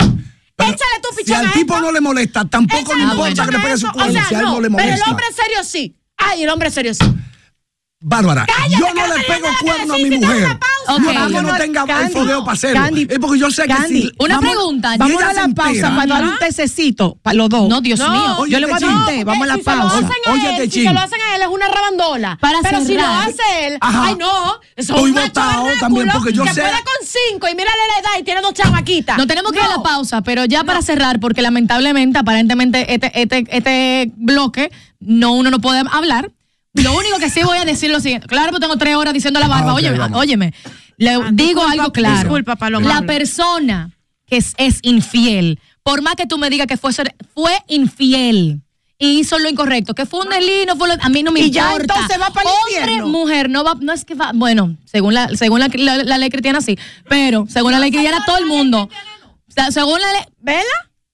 Échale tu Si pichón al a tipo no le molesta, tampoco le importa que le pegue su esto. cuerno. O sea, si a él no, le pero el hombre serio sí. Ay, el hombre serio sí. Bárbara, Cállate, yo no le pego cuerno a mi mujer. pausa. No Ok. porque no tenga Candy, fogueo para hacerlo. Candy, es porque yo sé que Candy, si. Una vamos- pregunta. Vamos a la pausa entera- para dar un tececito para los dos. No, Dios mío. Yo le voy a dar un Oye, té, vamos a la si Se lo pausa. hacen a Óyete, él, si se lo hacen a él es una rabandola. Para Pero si lo hace él, Ajá. ay no, eso Estoy es vernáculo también, porque yo que sé- puede con cinco y mírale la edad y tiene dos chamaquitas. No tenemos que ir a la pausa, pero ya para cerrar, porque lamentablemente, aparentemente, este, este, este bloque, no uno no puede hablar. Lo único que sí voy a decir es lo siguiente. Claro, pues tengo tres horas diciendo la barba. Ah, ok, óyeme, vamos. óyeme. Le digo disculpa, algo claro. disculpa, Paloma. La persona que es, es infiel, por más que tú me digas que fue, ser- fue infiel y hizo lo incorrecto, que fue un delito, fue lo- a mí no me Y ya importa. entonces va para el Hombre, infierno. mujer, no va, no es que va, bueno, según la, según la, la- la ley cristiana sí, pero según la ley cristiana todo el mundo, o sea, según la ley, ¿Vela?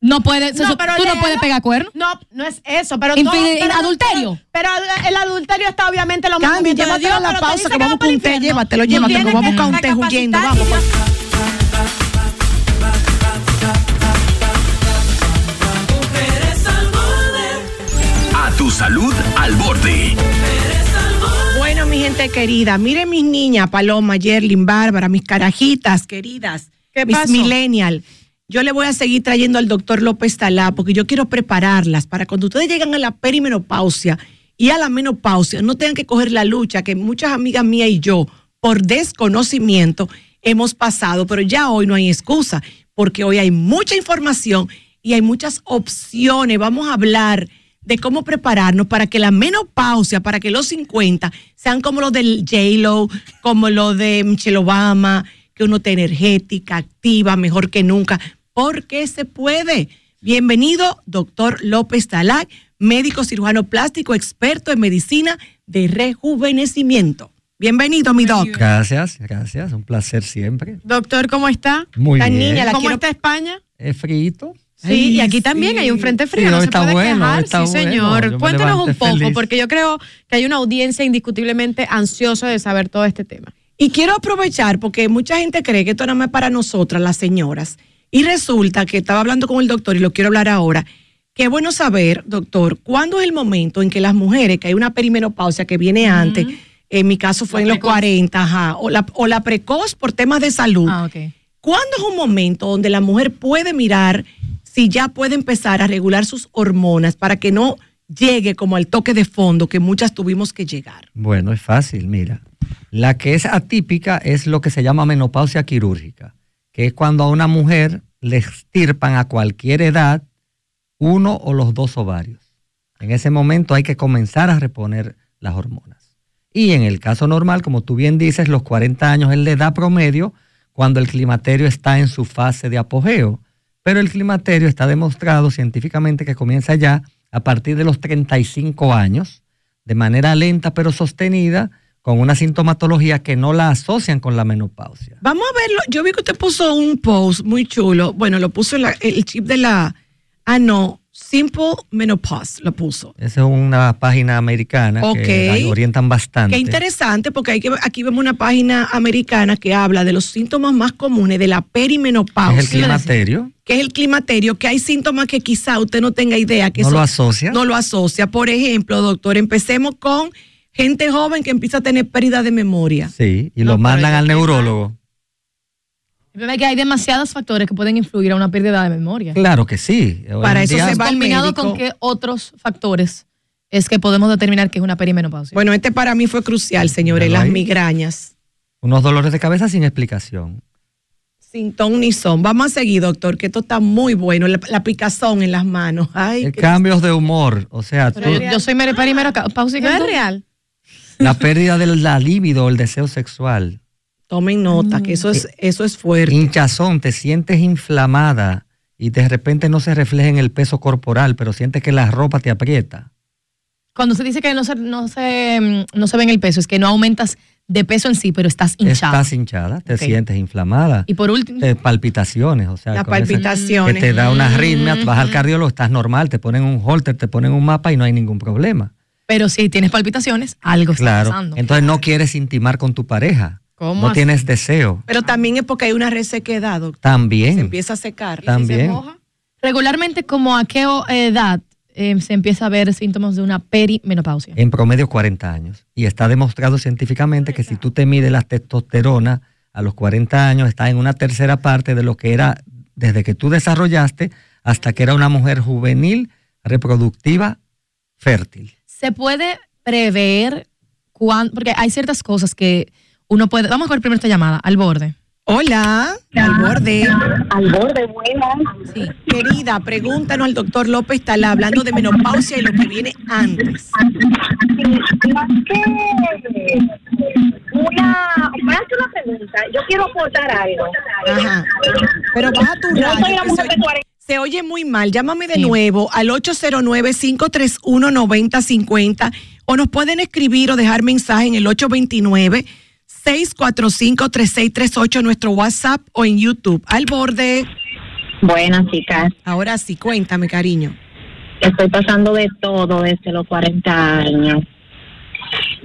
No puede, pero tú no puedes pegar cuernos. No, no es eso, pero Infide- no, pero- adulterio. Pero, pero el adulterio está obviamente Candy, mandamientos de llévatelo a la pausa que va vamos el un té, llévatelo, llévatelo, que vamos a buscar un té huyendo, vamos, pues. A tu salud al borde. Bueno, mi gente querida, miren mis niñas, Paloma, Yerlin, Bárbara, mis carajitas queridas, ¿Qué mis pasó? millennial. Yo le voy a seguir trayendo al doctor López Talá porque yo quiero prepararlas para cuando ustedes llegan a la perimenopausia y a la menopausia, no tengan que coger la lucha que muchas amigas mías y yo, por desconocimiento, hemos pasado, pero ya hoy no hay excusa porque hoy hay mucha información y hay muchas opciones. Vamos a hablar de cómo prepararnos para que la menopausia, para que los 50 sean como los del J-Lo, como los de Michelle Obama, que uno esté energética, activa, mejor que nunca, porque se puede. Bienvenido, doctor López Talac, médico cirujano plástico, experto en medicina de rejuvenecimiento. Bienvenido, mi doc. Gracias, gracias. Un placer siempre. Doctor, ¿cómo está? Muy La bien. niña, la ¿Cómo quiero- está España? Es frito. Sí, y aquí también hay un frente frío, Sí, no se está puede bueno, quejar. está sí, bueno. señor. Cuéntenos un poco, feliz. porque yo creo que hay una audiencia indiscutiblemente ansiosa de saber todo este tema. Y quiero aprovechar porque mucha gente cree que esto más es para nosotras, las señoras. Y resulta que estaba hablando con el doctor y lo quiero hablar ahora. Qué bueno saber, doctor, cuándo es el momento en que las mujeres, que hay una perimenopausia que viene antes, en mi caso fue La en los precoz. 40, ajá, o la, o la precoz por temas de salud. Ah. ¿Cuándo es un momento donde la mujer puede mirar si ya puede empezar a regular sus hormonas para que no llegue como al toque de fondo que muchas tuvimos que llegar? Bueno, es fácil, mira. La que es atípica es lo que se llama menopausia quirúrgica, que es cuando a una mujer le extirpan a cualquier edad uno o los dos ovarios. En ese momento hay que comenzar a reponer las hormonas. Y en el caso normal, como tú bien dices, los 40 años es la edad promedio cuando el climaterio está en su fase de apogeo. Pero el climaterio está demostrado científicamente que comienza ya a partir de los 35 años, de manera lenta pero sostenida, con una sintomatología que no la asocian con la menopausia. Vamos a verlo. Yo vi que usted puso un post muy chulo. Bueno, lo puso en la- el chip de la. Ah, no. Simple Menopause lo puso. Esa es una página americana Ok. que la orientan bastante. Qué interesante, porque hay que, aquí vemos una página americana que habla de los síntomas más comunes de la perimenopausia. Es el climaterio. Que es el climaterio, que hay síntomas que quizá usted no tenga idea. Que No lo asocia. No lo asocia. Por ejemplo, doctor, empecemos con gente joven que empieza a tener pérdida de memoria. Sí, y No, lo mandan al neurólogo. El problema es que hay demasiados factores que pueden influir a una pérdida de memoria. Claro que sí. Hoy Para eso día- se va Combinado médico. con qué otros factores es que podemos determinar que es una perimenopausia. Bueno, este para mí fue crucial, señores, las migrañas. unos dolores de cabeza sin explicación. Sin ton ni son. Vamos a seguir, doctor, que esto está muy bueno. La, la picazón en las manos. Ay, Eh, Cambios de humor, o sea, tú- yo, yo soy Mero Pausa ¿No es real? La pérdida de la libido, el deseo sexual. Tomen nota, que eso es, eso es fuerte. Hinchazón, te sientes inflamada y de repente no se refleja en el peso corporal, pero sientes que la ropa te aprieta. Cuando se dice que no se, no, se, mm, no se ve en el peso, es que no aumentas de peso en sí, pero estás hinchado. Estás hinchada, te sientes inflamada. Y por último, Te- palpitaciones, o sea, Las palpitaciones. que te da una arritmia, Mm, vas al cardiólogo, estás normal, te ponen un holter, te ponen un mapa y no hay ningún problema. Pero si tienes palpitaciones, algo está Claro. pasando. Entonces no quieres intimar con tu pareja. ¿Cómo no así? tienes deseo. Pero también es porque hay una resequedad, doctor. También. Se empieza a secar. También. Regularmente, como a qué edad eh, se empieza a ver síntomas de una perimenopausia? En promedio 40 años. Y está demostrado científicamente que si tú te mides la testosterona a los 40 años, está en una tercera parte de lo que era desde que tú desarrollaste hasta que era una mujer juvenil, reproductiva, fértil. ¿Se puede prever cuándo? Porque hay ciertas cosas que uno puede. Vamos con primero esta llamada, al borde. Hola, al borde. Al borde, buenas. Sí. Querida, pregúntanos al doctor López Talá hablando de menopausia y lo que viene antes. Una, me hace una pregunta. Yo quiero aportar algo. Ajá. Pero baja tu Yo radio. soy la que mujer de oye, 40. Se oye muy mal. Llámame de nuevo al 809-531-9050 o nos pueden escribir o dejar mensaje en el 829-645-3638 nuestro WhatsApp o en YouTube. Al borde. Buenas, chicas. Ahora sí, cuéntame, cariño. Estoy pasando de todo desde los 40 años.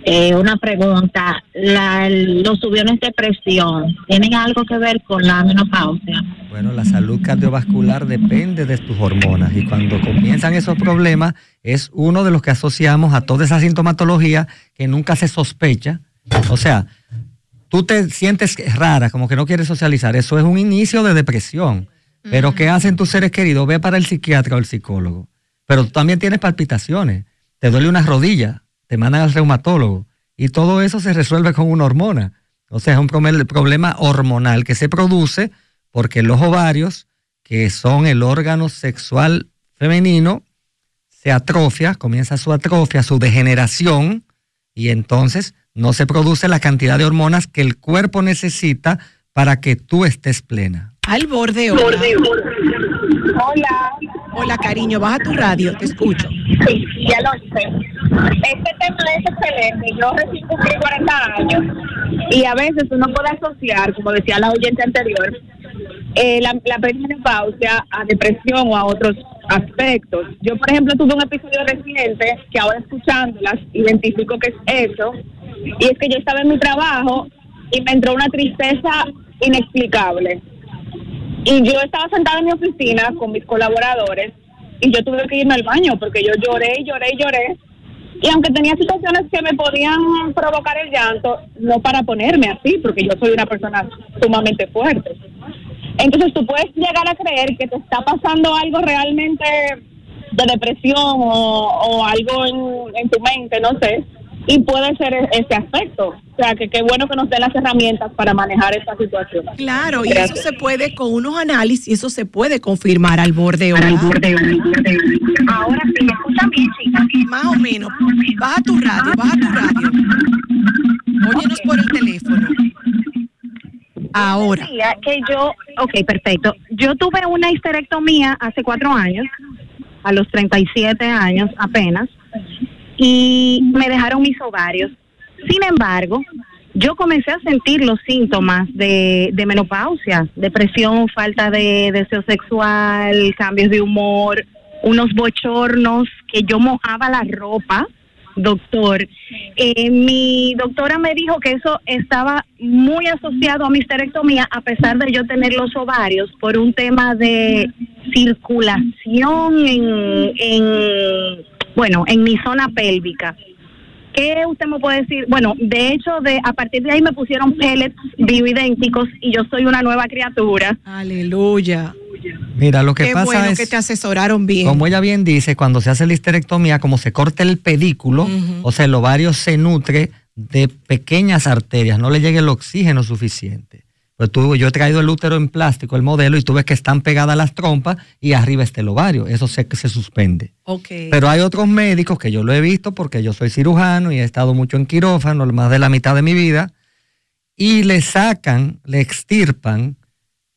Eh, una pregunta, la, los subiones de presión, ¿tienen algo que ver con la menopausia? Bueno, la salud cardiovascular depende de tus hormonas y cuando comienzan esos problemas es uno de los que asociamos a toda esa sintomatología que nunca se sospecha. O sea, tú te sientes rara, como que no quieres socializar, eso es un inicio de depresión. Pero ¿qué hacen tus seres queridos? Ve para el psiquiatra o el psicólogo. Pero tú también tienes palpitaciones, te duele una rodilla, te mandan al reumatólogo y todo eso se resuelve con una hormona. O sea, es un problema hormonal que se produce porque los ovarios, que son el órgano sexual femenino, se atrofia, comienza su atrofia, su degeneración, y entonces no se produce la cantidad de hormonas que el cuerpo necesita para que tú estés plena. Al borde, hola. Hola. Hola, cariño, baja tu radio, te escucho. Sí, ya lo sé. Este tema es excelente. Yo recién cumplí 40 años y a veces uno puede asociar, como decía la oyente anterior, eh, la, la perimenopausia a depresión o a otros aspectos. Yo, por ejemplo, tuve un episodio reciente que ahora escuchándolas identifico que es eso. Y es que yo estaba en mi trabajo y me entró una tristeza inexplicable. Y yo estaba sentada en mi oficina con mis colaboradores y yo tuve que irme al baño porque yo lloré lloré lloré. Y aunque tenía situaciones que me podían provocar el llanto, no para ponerme así, porque yo soy una persona sumamente fuerte. Entonces tú puedes llegar a creer que te está pasando algo realmente de depresión o, algo en tu mente, no sé, y puede ser ese aspecto. O sea, que qué bueno que nos den las herramientas para manejar esta situación. Claro, y eso se puede con unos análisis y eso se puede confirmar al borde. hola. Ahora sí, ¿me escuchan bien, chicas? Más o menos. Baja tu radio, baja tu radio. Óyenos por el teléfono. Ahora. Que yo, ok, perfecto. Yo tuve una histerectomía hace cuatro años, a los 37 años apenas, y me dejaron mis ovarios. Sin embargo, yo comencé a sentir los síntomas de, de menopausia, depresión, falta de deseo sexual, cambios de humor, unos bochornos, que yo mojaba la ropa, doctor. Eh, mi doctora me dijo que eso estaba muy asociado a mi histerectomía, a pesar de yo tener los ovarios, por un tema de circulación en, en bueno, en mi zona pélvica. ¿Qué usted me puede decir? Bueno, de hecho, de a partir de ahí me pusieron pellets bioidénticos y yo soy una nueva criatura. Aleluya. Mira, lo que Qué pasa bueno es, que te asesoraron bien. como ella bien dice, cuando se hace la histerectomía, como se corta el pedículo, o sea, el ovario se nutre de pequeñas arterias, no le llega el oxígeno suficiente. Pues tú, yo he traído el útero en plástico, el modelo, y tú ves que están pegadas las trompas y arriba está el ovario. Eso se, se suspende. Pero hay otros médicos que yo lo he visto porque yo soy cirujano y he estado mucho en quirófano, más de la mitad de mi vida, y le sacan, le extirpan,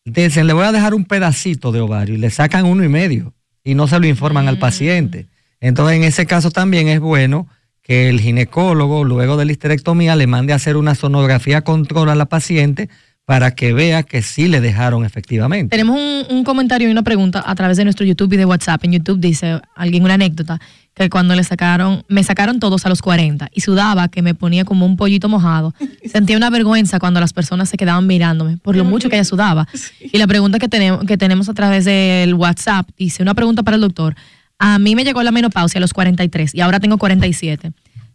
dicen, le voy a dejar un pedacito de ovario y le sacan uno y medio y no se lo informan al paciente. Entonces, en ese caso también es bueno que el ginecólogo, luego de la histerectomía, le mande a hacer una sonografía control a la paciente para que vea que sí le dejaron efectivamente. Tenemos un, un comentario y una pregunta a través de nuestro YouTube y de WhatsApp. En YouTube dice alguien una anécdota que cuando le sacaron, me sacaron todos a los 40 y sudaba que me ponía como un pollito mojado. Sentía una vergüenza cuando las personas se quedaban mirándome por lo mucho que ella sudaba. Y la pregunta que tenemos, que tenemos a través del WhatsApp dice, una pregunta para el doctor. A mí me llegó la menopausia a los 43 y ahora tengo 47.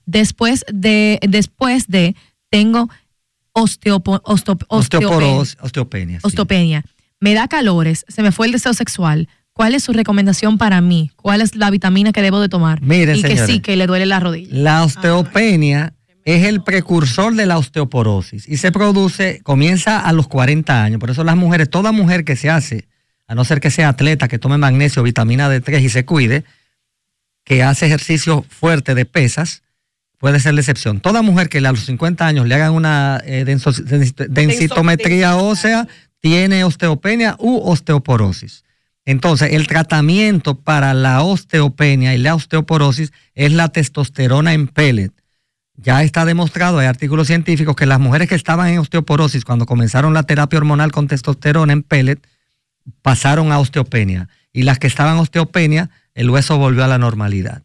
Después de, después de, tengo osteopo, osteo- Osteoporos, osteope- osteopenia. sí. osteopenia. Me da calores, se me fue el deseo sexual. ¿Cuál es su recomendación para mí? ¿Cuál es la vitamina que debo de tomar? Mire, y que sí, que le duele la rodilla. La osteopenia es el precursor de la osteoporosis y se produce, comienza a los 40 años. Por eso las mujeres, toda mujer que se hace, a no ser que sea atleta, que tome magnesio, vitamina D3 y se cuide, que hace ejercicio fuerte de pesas, puede ser la excepción. Toda mujer que a los 50 años le hagan una eh, dens- densitometría ósea tiene osteopenia u osteoporosis. Entonces, el tratamiento para la osteopenia y la osteoporosis es la testosterona en pellet. Ya está demostrado, hay artículos científicos, que las mujeres que estaban en osteoporosis cuando comenzaron la terapia hormonal con testosterona en pellet pasaron a osteopenia. Y las que estaban en osteopenia, el hueso volvió a la normalidad.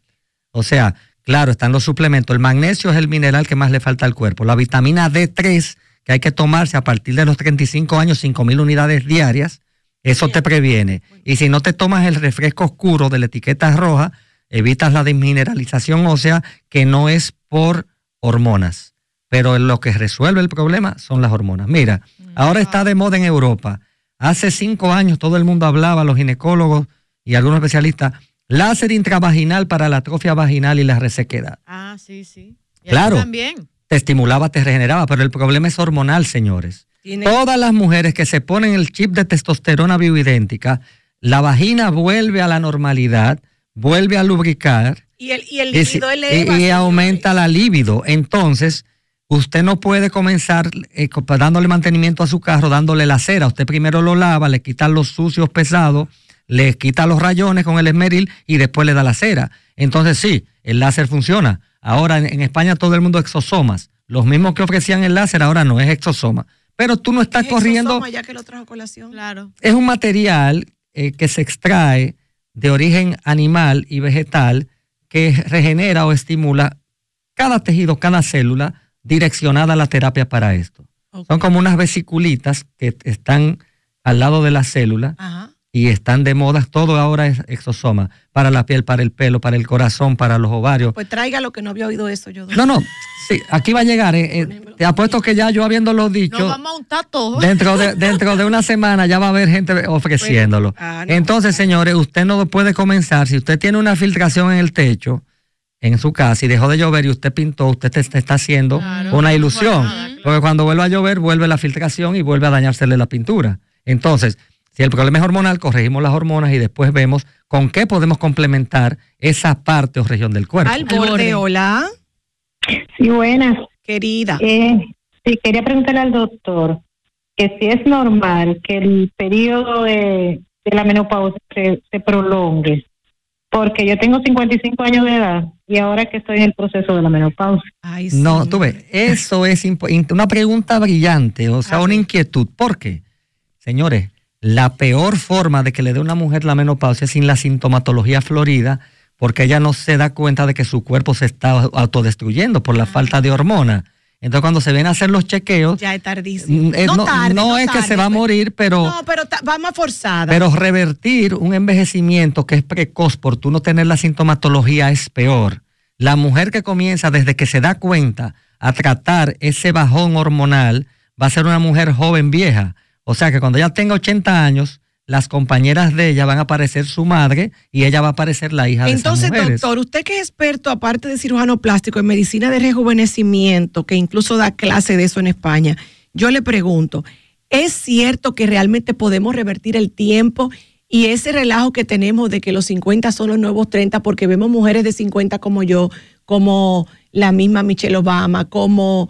O sea, claro, están los suplementos. El magnesio es el mineral que más le falta al cuerpo. La vitamina D3, que hay que tomarse a partir de los 35 años, 5 mil unidades diarias, eso te previene. Y si no te tomas el refresco oscuro de la etiqueta roja, evitas la desmineralización ósea, que no es por hormonas. Pero lo que resuelve el problema son las hormonas. Mira, ahora está de moda en Europa. Hace cinco años todo el mundo hablaba, los ginecólogos y algunos especialistas, láser intravaginal para la atrofia vaginal y la resequedad. Ah, sí, sí. Y Claro. También. Te estimulaba, te regeneraba, pero el problema es hormonal, señores. Tiene- Todas las mujeres que se ponen el chip de testosterona bioidéntica, la vagina vuelve a la normalidad, vuelve a lubricar Y el, y el líquido y- aumenta la libido. Entonces, usted no puede comenzar eh, dándole mantenimiento a su carro, dándole la cera. Usted primero lo lava, le quita los sucios pesados, le quita los rayones con el esmeril y después le da la cera. Entonces, sí, el láser funciona. Ahora en, España todo el mundo exosomas. Los mismos que ofrecían el láser ahora no es exosoma. Pero tú no estás corriendo Exosoma, ya que lo trajo a colación. Claro. es un material eh, que se extrae de origen animal y vegetal que regenera o estimula cada tejido, cada célula direccionada a la terapia para esto. Son como unas vesiculitas que están al lado de la célula y están de moda. Todo ahora es exosoma para la piel, para el pelo, para el corazón, para los ovarios. Pues traiga lo que no había oído eso yo. No, no, sí, aquí va a llegar. eh, eh, te apuesto que ya yo habiéndolo dicho, Nos vamos a untar todo. Dentro de, dentro de una semana ya va a haber gente ofreciéndolo. ah, no. Entonces, señores, usted no puede comenzar. Si usted tiene una filtración en el techo, en su casa, y dejó de llover y usted pintó, usted te, te está haciendo una ilusión. Porque cuando vuelve a llover, vuelve la filtración y vuelve a dañársele la pintura. Entonces, si el problema es hormonal, corregimos las hormonas y después vemos con qué podemos complementar esa parte o región del cuerpo. Al borde, hola. Sí, buenas. Querida. Eh, sí, quería preguntarle al doctor que si es normal que el periodo de, de la menopausia se, se prolongue, porque yo tengo 55 años de edad y ahora que estoy en el proceso de la menopausia. No, tú ves, eso es una pregunta brillante, o sea, una inquietud. ¿Por qué? Señores, la peor forma de que le dé una mujer la menopausia es sin la sintomatología florida, porque ella no se da cuenta de que su cuerpo se está autodestruyendo por la falta de hormona. Entonces, cuando se ven a hacer los chequeos, Ya es tardísimo. mm, eh, no, no, tarde, no no es que se va a pues. morir, pero... No, pero ta- va más forzada. Pero revertir un envejecimiento que es precoz por tú no tener la sintomatología es peor. La mujer que comienza desde que se da cuenta a tratar ese bajón hormonal va a ser una mujer joven vieja. O sea que cuando ella tenga 80 años, las compañeras de ella van a parecer su madre y ella va a parecer la hija de Entonces, esas mujeres. doctor, usted que es experto, aparte de cirujano plástico, en medicina de rejuvenecimiento, que incluso da clase de eso en España, yo le pregunto, Es cierto que realmente podemos revertir el tiempo y ese relajo que tenemos de que los 50 son los nuevos 30, porque vemos mujeres de 50 como yo, como la misma Michelle Obama, como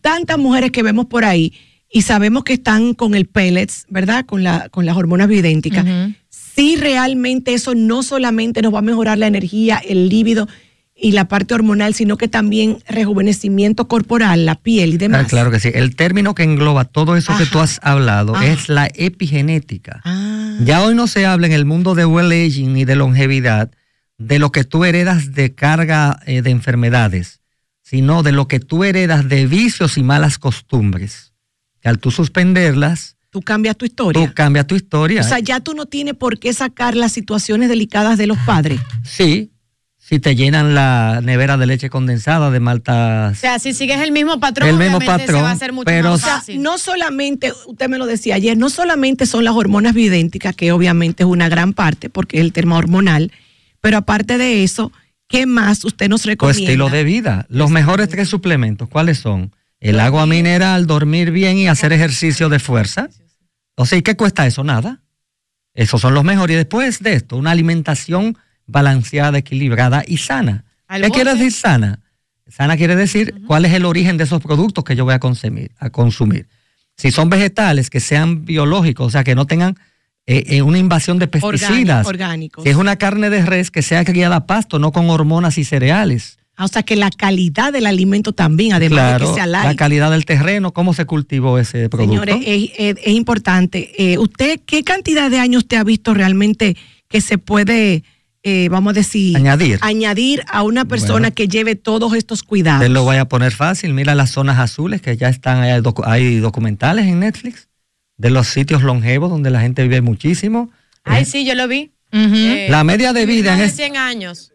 tantas mujeres que vemos por ahí y sabemos que están con el pellets, ¿verdad? Con, la, con las hormonas bioidénticas. Sí, realmente eso no solamente nos va a mejorar la energía, el líbido y la parte hormonal, sino que también rejuvenecimiento corporal, la piel y demás. Ah, claro que sí. El término que engloba todo eso que tú has hablado Ajá. es la epigenética. Ah. Ya hoy no se habla en el mundo de well aging ni de longevidad de lo que tú heredas de carga eh, de enfermedades, sino de lo que tú heredas de vicios y malas costumbres. Que al tú suspenderlas, Tú cambias tu historia. tú cambias tu historia. O sea, ya tú no tienes por qué sacar las situaciones delicadas de los padres. Sí, si te llenan la nevera de leche condensada, de O maltas. sea, si sigues el mismo patrón, El mismo obviamente se patrón, va a hacer mucho pero más O sea, no solamente, usted me lo decía ayer, no solamente son las hormonas bioidénticas, que obviamente es una gran parte, porque es el tema hormonal, pero aparte de eso, ¿qué más usted nos Tu recomienda? estilo de vida. Los mejores tres suplementos, ¿cuáles son? El agua mineral, dormir bien y hacer ejercicio de fuerza. O sea, ¿y qué cuesta eso? Nada. Esos son los mejores. Y después de esto, una alimentación balanceada, equilibrada y sana. ¿Qué quiere decir sana? Sana quiere decir cuál es el origen de esos productos que yo voy a consumir. A consumir. Si son vegetales, que sean biológicos, o sea, que no tengan eh, eh, una invasión de pesticidas. orgánicos. Si es una carne de res, que sea criada a pasto, no con hormonas y cereales. Ah, O sea, que la calidad del alimento también, además de que sea la light. calidad del terreno, cómo se cultivó ese producto. Señores, es, es- es importante. Eh, ¿Usted qué cantidad de años usted ha visto realmente que se puede, eh, vamos a decir, Añadir. añadir a una persona Bueno. que lleve todos estos cuidados? Te lo voy a poner fácil. Mira las zonas azules que ya están, hay, docu- hay documentales en Netflix de los sitios longevos donde la gente vive muchísimo. Ay, sí, yo lo vi. Eh, La media de vida más en de es- 100 años.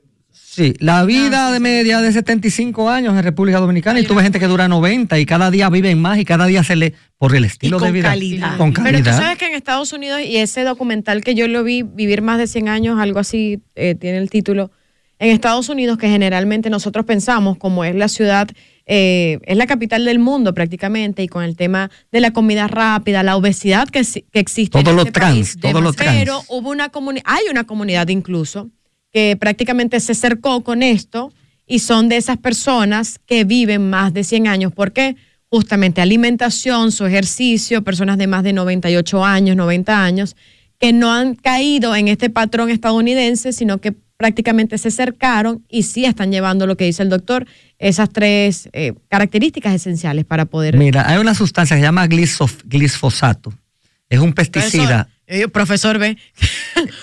Sí, la vida de media de 75 años en República Dominicana y tuve gente que dura 90 y cada día viven más y cada día se le por el estilo de vida. Con Pero tú calidad. sabes que en Estados Unidos, y ese documental que yo lo vi, Vivir más de 100 años, algo así eh, tiene el título, en Estados Unidos, que generalmente nosotros pensamos, como es la ciudad, eh, es la capital del mundo prácticamente, y con el tema de la comida rápida, la obesidad que, que existe Todo en lo este trans, país, todo lo trans. Pero hubo una comunidad, hay una comunidad incluso, que prácticamente se acercó con esto y son de esas personas que viven más de 100 años. ¿Por qué? Justamente alimentación, su ejercicio, personas de más de 98 años, 90 años, que no han caído en este patrón estadounidense, sino que prácticamente se acercaron y sí están llevando lo que dice el doctor, esas tres eh, características esenciales para poder... Mira, hay una sustancia que se llama glisof- glisfosato. Es un pesticida. Eh, profesor B.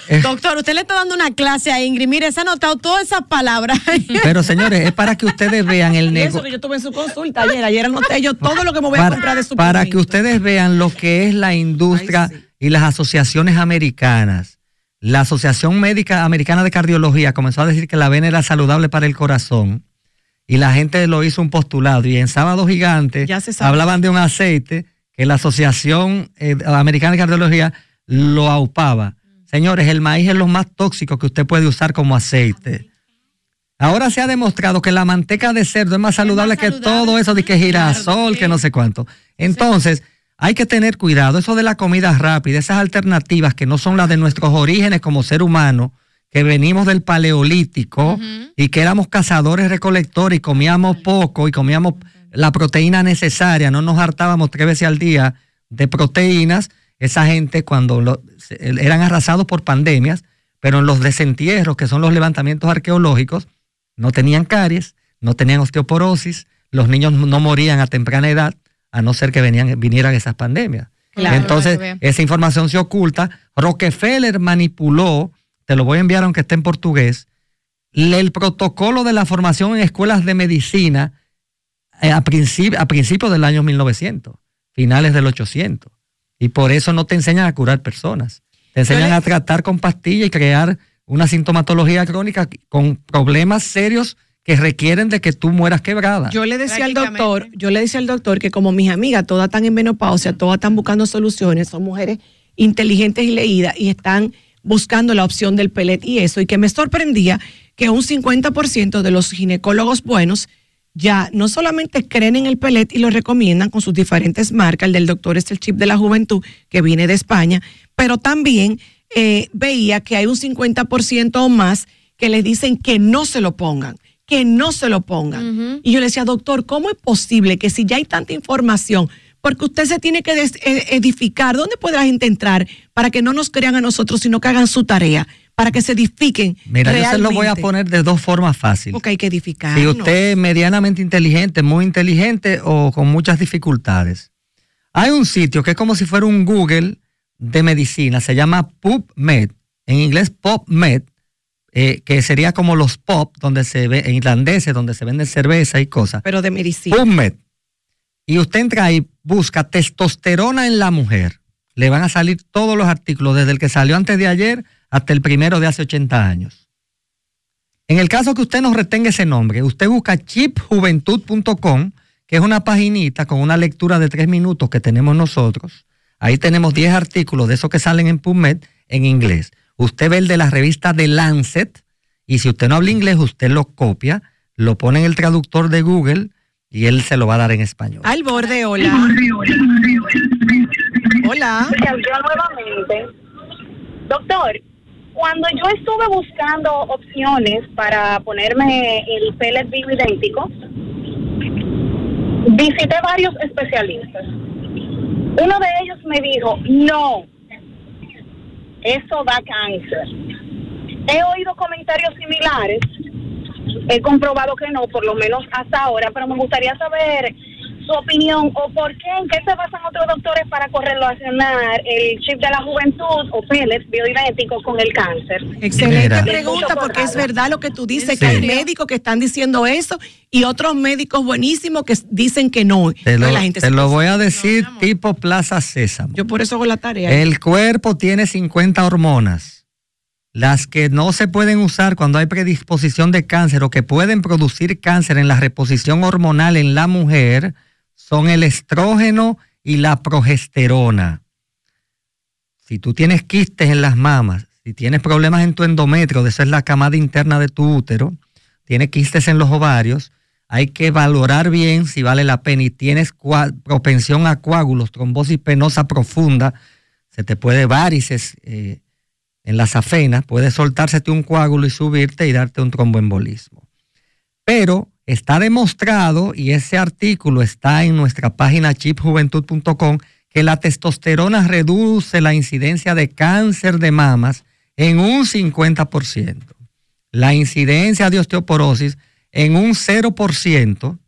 Eh. Doctor, usted le está dando una clase a Ingrid. Mire, se ha anotado todas esas palabras. Pero señores, es para que ustedes vean el Y eso negocio. que yo tuve en su consulta ayer. Ayer anoté yo todo lo que me voy a para, comprar de su para que ustedes vean lo que es la industria y las asociaciones americanas. La Asociación Médica Americana de Cardiología comenzó a decir que la avena era saludable para el corazón y la gente lo hizo un postulado. Y en Sábado Gigante Ya se sabe. hablaban de un aceite que la Asociación eh, Americana de Cardiología lo aupaba. Señores, el maíz es lo más tóxico que usted puede usar como aceite. Ahora se ha demostrado que la manteca de cerdo es más saludable, que todo eso de que girasol, que no sé cuánto. Entonces, hay que tener cuidado. Eso de la comida rápida, esas alternativas que no son las de nuestros orígenes como ser humano, que venimos del paleolítico y que éramos cazadores recolectores y comíamos poco y comíamos la proteína necesaria, no nos hartábamos tres veces al día de proteínas. Esa gente cuando lo- eran arrasados por pandemias, pero en los desentierros, que son los levantamientos arqueológicos, no tenían caries, no tenían osteoporosis, los niños no morían a temprana edad, a no ser que venían, vinieran esas pandemias. Claro, Entonces, esa información se oculta. Rockefeller manipuló, te lo voy a enviar aunque esté en portugués, el protocolo de la formación en escuelas de medicina eh, a principios del año 1900, finales del 800. Y por eso no te enseñan a curar personas. Te enseñan a tratar con pastillas y crear una sintomatología crónica con problemas serios que requieren de que tú mueras quebrada. Yo le decía al doctor, yo le decía al doctor que como mis amigas todas están en menopausia, todas están buscando soluciones, son mujeres inteligentes y leídas y están buscando la opción del pellet y eso, y que me sorprendía que un 50% de los ginecólogos buenos ya no solamente creen en el pellet y lo recomiendan con sus diferentes marcas, el del doctor es el chip de la juventud que viene de España, pero también eh, veía que hay un 50% o más que les dicen que no se lo pongan, que no se lo pongan. Y yo le decía, doctor, ¿cómo es posible que si ya hay tanta información, porque usted se tiene que eh, edificar, ¿dónde puede la gente entrar para que no nos crean a nosotros, sino que hagan su tarea, para que se edifiquen? Mira, yo se lo voy a poner de dos formas fáciles. Porque hay que edificar. Si usted es medianamente inteligente, muy inteligente o con muchas dificultades. Hay un sitio que es como si fuera un Google de medicina, se llama PubMed, en inglés PubMed, eh, que sería como los pop, donde se ve, en irlandeses, donde se vende cerveza y cosas. Pero de medicina. PubMed. Y usted entra ahí, busca testosterona en la mujer. Le van a salir todos los artículos, desde el que salió antes de ayer hasta el primero de hace 80 años. En el caso que usted nos retenga ese nombre, usted busca chipjuventud.com, que es una paginita con una lectura de tres minutos que tenemos nosotros. Ahí tenemos 10 artículos de esos que salen en PubMed en inglés. Usted ve el de la revista The Lancet y si usted no habla inglés, usted lo copia, lo pone en el traductor de Google y él se lo va a dar en español. Al borde, hola. Hola. Nuevamente. Doctor, cuando yo estuve buscando opciones para ponerme el pellet vivo idéntico, visité varios especialistas. Uno de ellos me dijo, no, eso da cáncer. He oído comentarios similares, he comprobado que no, por lo menos hasta ahora, pero me gustaría saber su opinión o por qué, en qué se basan otros doctores para correlacionar el chip de la juventud o pellets bioidénticos con el cáncer. Excelente pregunta, porque es verdad lo que tú dices, que hay médicos que están diciendo eso y otros médicos buenísimos que dicen que no. Te lo, Entonces la gente te se lo pasa. voy a decir tipo Plaza Sésamo. Yo por eso hago la tarea. El cuerpo tiene 50 hormonas. Las que no se pueden usar cuando hay predisposición de cáncer o que pueden producir cáncer en la reposición hormonal en la mujer son el estrógeno y la progesterona. Si tú tienes quistes en las mamas, si tienes problemas en tu endometrio, de eso es la camada interna de tu útero, tienes quistes en los ovarios, hay que valorar bien si vale la pena y tienes propensión a coágulos, trombosis penosa profunda, se te puede varices eh, en las afenas, puede soltársete un coágulo y subirte y darte un tromboembolismo. Pero está demostrado, y ese artículo está en nuestra página chipjuventud.com, que la testosterona reduce la incidencia de cáncer de mamas en un 50%, la incidencia de osteoporosis en un 0%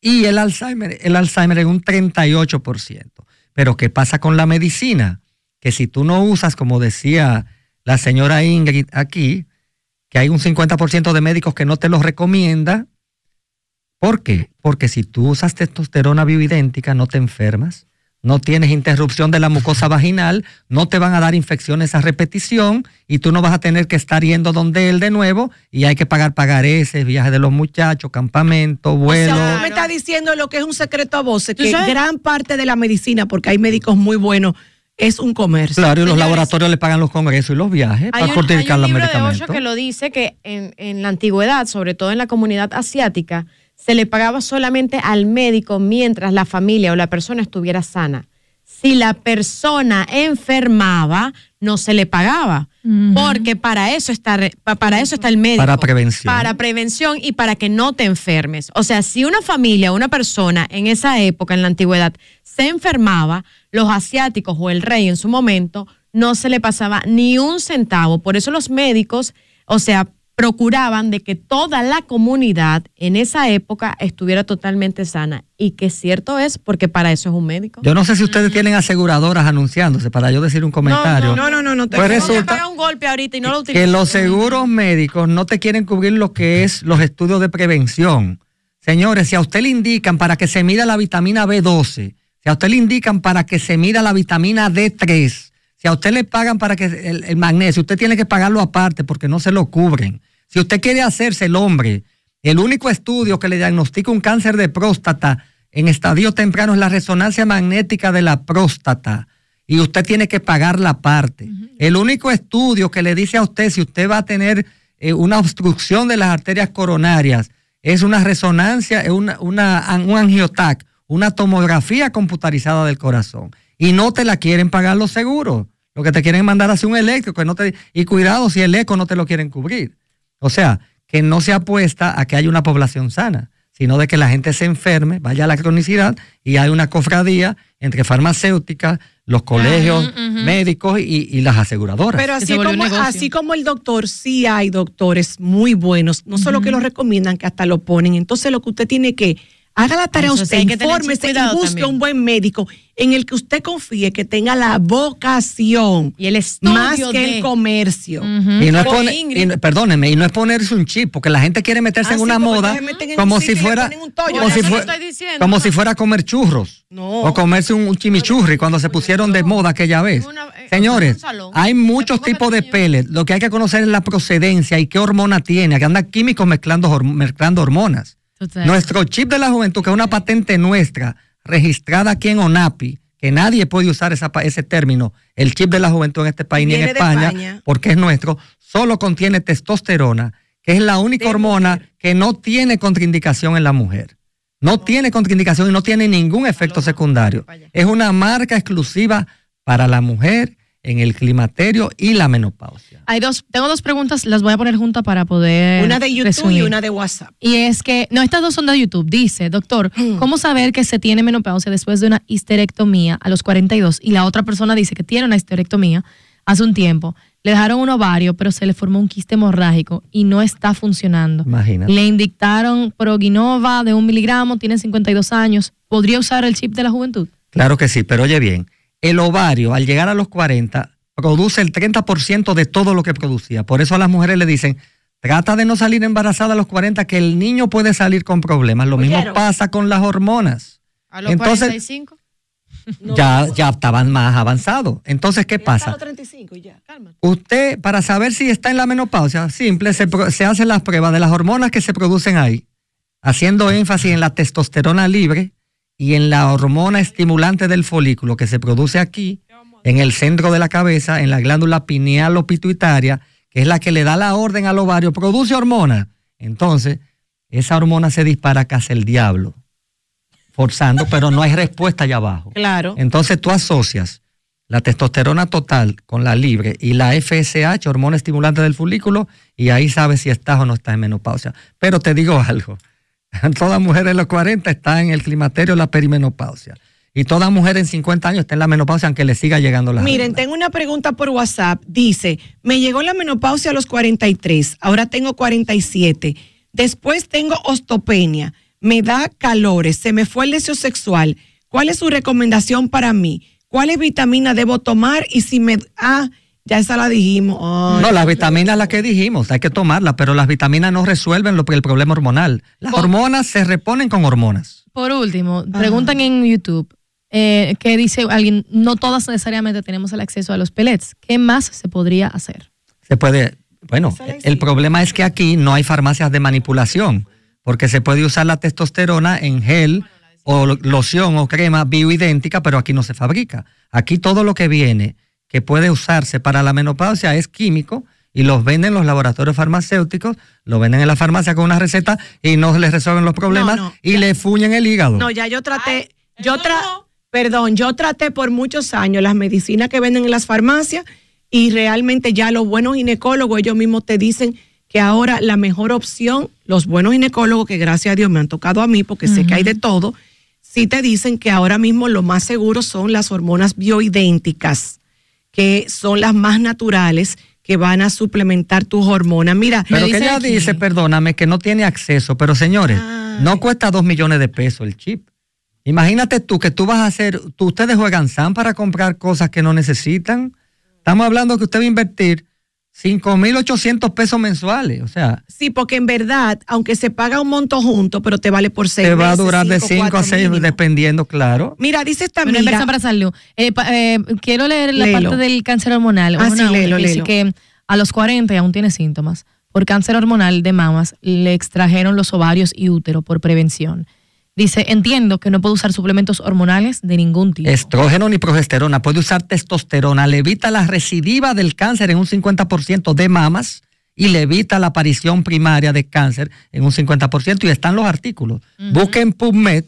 y el Alzheimer, el Alzheimer en un 38%. Pero ¿qué pasa con la medicina? Que si tú no usas, como decía la señora Ingrid aquí, que hay un 50% de médicos que no te los recomienda. ¿Por qué? Porque si tú usas testosterona bioidéntica no te enfermas, no tienes interrupción de la mucosa vaginal, no te van a dar infecciones a repetición y tú no vas a tener que estar yendo donde él de nuevo y hay que pagar pagareces, viajes de los muchachos, campamento, O vuelo. sea, usted me está diciendo lo que es un secreto a voces, ¿Tú que sabes? gran parte de la medicina, porque hay médicos muy buenos, es un comercio. Claro, y los Señores, laboratorios le pagan los congresos y los viajes Hay para un, hay fortificar un los libro de medicamentos. Que lo dice que en, en la antigüedad, sobre todo en la comunidad asiática, se le pagaba solamente al médico mientras la familia o la persona estuviera sana. Si la persona enfermaba, no se le pagaba, porque para eso está para eso está el médico. Para prevención. Para prevención y para que no te enfermes. O sea, si una familia, una persona en esa época, en la antigüedad, se enfermaba, los asiáticos o el rey en su momento no se le pasaba ni un centavo. Por eso los médicos, o sea, procuraban de que toda la comunidad en esa época estuviera totalmente sana. Y que cierto es, porque para eso es un médico. Yo no sé si ustedes tienen aseguradoras anunciándose para yo decir un comentario. No, no, no, no te Pues No te resulta un golpe ahorita y no lo que los seguros médicos no te quieren cubrir lo que es los estudios de prevención. Señores, si a usted le indican para que se mida la vitamina B12, si a usted le indican para que se mida la vitamina D3, si a usted le pagan para que el, el magnesio, usted tiene que pagarlo aparte porque no se lo cubren. Si usted quiere hacerse el hombre, el único estudio que le diagnostica un cáncer de próstata en estadio temprano es la resonancia magnética de la próstata y usted tiene que pagar la parte. El único estudio que le dice a usted si usted va a tener eh, una obstrucción de las arterias coronarias es una resonancia, es una, una- un angiotac, una tomografía computarizada del corazón. Y no te la quieren pagar los seguros. Lo que te quieren mandar hacia un eléctrico. que no te, y cuidado si el eco no te lo quieren cubrir. O sea, que no se apuesta a que haya una población sana, sino de que la gente se enferme, vaya a la cronicidad y hay una cofradía entre farmacéuticas, los colegios médicos y, y las aseguradoras. Pero así como, así como el doctor, sí hay doctores muy buenos, no solo que lo recomiendan, que hasta lo ponen. Entonces lo que usted tiene que, haga la tarea Eso usted, infórmese y busque también. un buen médico en el que usted confíe, que tenga la vocación. Y el estudio Más que de- el comercio. Y no es y perdóneme, y no es ponerse un chip, porque la gente quiere meterse Ah, en sí, una moda en como un si fuera ponen un tollo. como, si, como fuera a comer churros o comerse un, un chimichurri cuando se pusieron de moda aquella vez. Señores, hay muchos tipos de pellets. Lo que hay que conocer es la procedencia y qué hormona tiene, que andan químicos mezclando hormonas. Total. Nuestro chip de la juventud, que es una patente nuestra, registrada aquí en ONAPI, que nadie puede usar esa ese término, el chip de la juventud en este país ni en España. porque es nuestro, solo contiene testosterona, que es la única hormona que no tiene contraindicación en la mujer. No tiene contraindicación y no tiene ningún efecto secundario. Es una marca exclusiva para la mujer en el climaterio y la menopausia. Hay dos, tengo dos preguntas, las voy a poner juntas para poder. Una de YouTube resumir. y una de WhatsApp. Y es que, no, estas dos son de YouTube. Dice, doctor, ¿cómo saber que se tiene menopausia después de una histerectomía a los 42? Y la otra persona dice que tiene una histerectomía hace un tiempo. Le dejaron un ovario, pero se le formó un quiste hemorrágico y no está funcionando. Imagínate. Le indictaron proginova de un miligramo, tiene 52 años. ¿Podría usar el chip de la juventud? Claro que sí, pero oye bien, el ovario al llegar a los 40 produce el 30% de todo lo que producía. Por eso a las mujeres le dicen, trata de no salir embarazada a los 40, que el niño puede salir con problemas. Lo mismo pasa con las hormonas. A los Entonces, 45. ya, ya estaban más avanzados. Entonces, ¿qué pasa? 35 y ya. Usted, para saber si está en la menopausia, simple, se hacen las pruebas de las hormonas que se producen ahí, haciendo énfasis en la testosterona libre y en la hormona estimulante del folículo que se produce aquí, en el centro de la cabeza, en la glándula pineal o pituitaria, que es la que le da la orden al ovario, produce hormona. Entonces, esa hormona se dispara casi el diablo, forzando, pero no hay respuesta allá abajo. Claro. Entonces tú asocias la testosterona total con la libre y la FSH, hormona estimulante del folículo, y ahí sabes si estás o no estás en menopausia. Pero te digo algo, toda mujer de los 40 está en el climaterio la perimenopausia. Y toda mujer en 50 años está en la menopausia aunque le siga llegando la Miren, tengo una pregunta por WhatsApp. Dice, me llegó la menopausia a los 43, ahora tengo 47. Después tengo ostopenia, me da calores, se me fue el deseo sexual. ¿Cuál es su recomendación para mí? ¿Cuáles vitaminas debo tomar? Y si me... Ah, ya esa la dijimos. Ay. No, las vitaminas las que dijimos, hay que tomarlas, pero las vitaminas no resuelven lo, el problema hormonal. Las hormonas se reponen con hormonas. Por último, preguntan en YouTube eh, que dice alguien, no todas necesariamente tenemos el acceso a los pellets. ¿Qué más se podría hacer? Se puede, bueno, el problema es que aquí no hay farmacias de manipulación, porque se puede usar la testosterona en gel o lo- loción o crema bioidéntica, pero aquí no se fabrica. Aquí todo lo que viene que puede usarse para la menopausia es químico y los venden los laboratorios farmacéuticos, lo venden en la farmacia con una receta y no les resuelven los problemas No, no, y le fuñen el hígado. No, ya yo traté, yo tra perdón, yo traté por muchos años las medicinas que venden en las farmacias y realmente ya los buenos ginecólogos, ellos mismos te dicen que ahora la mejor opción, los buenos ginecólogos, que gracias a Dios me han tocado a mí porque sé que hay de todo, sí te dicen que ahora mismo lo más seguro son las hormonas bioidénticas, que son las más naturales que van a suplementar tus hormonas. Mira, Pero que ella aquí- dice, perdóname, que no tiene acceso. Pero señores, no cuesta dos millones de pesos el chip. Imagínate tú que tú vas a hacer, tú, ustedes juegan SAM para comprar cosas que no necesitan. Estamos hablando que usted va a invertir 5.800 pesos mensuales. O sea, Sí, porque en verdad, aunque se paga un monto junto, pero te vale por seis te va a durar de cinco, 5 a cuatro 6, mínimo. dependiendo, claro. Mira, dice esta Una amiga. inversión para salud. Eh, pa- eh, quiero leer la Léelo. parte del cáncer hormonal. Ah, Una- sí, una léelo, que dice que a los 40 y aún tiene síntomas. Por cáncer hormonal de mamas le extrajeron los ovarios y útero por prevención. Dice, entiendo que no puedo usar suplementos hormonales de ningún tipo. Estrógeno ni progesterona. Puede usar testosterona. Le evita la recidiva del cáncer en un 50% de mamas y le evita la aparición primaria de cáncer en un 50% y están los artículos. Busquen PubMed,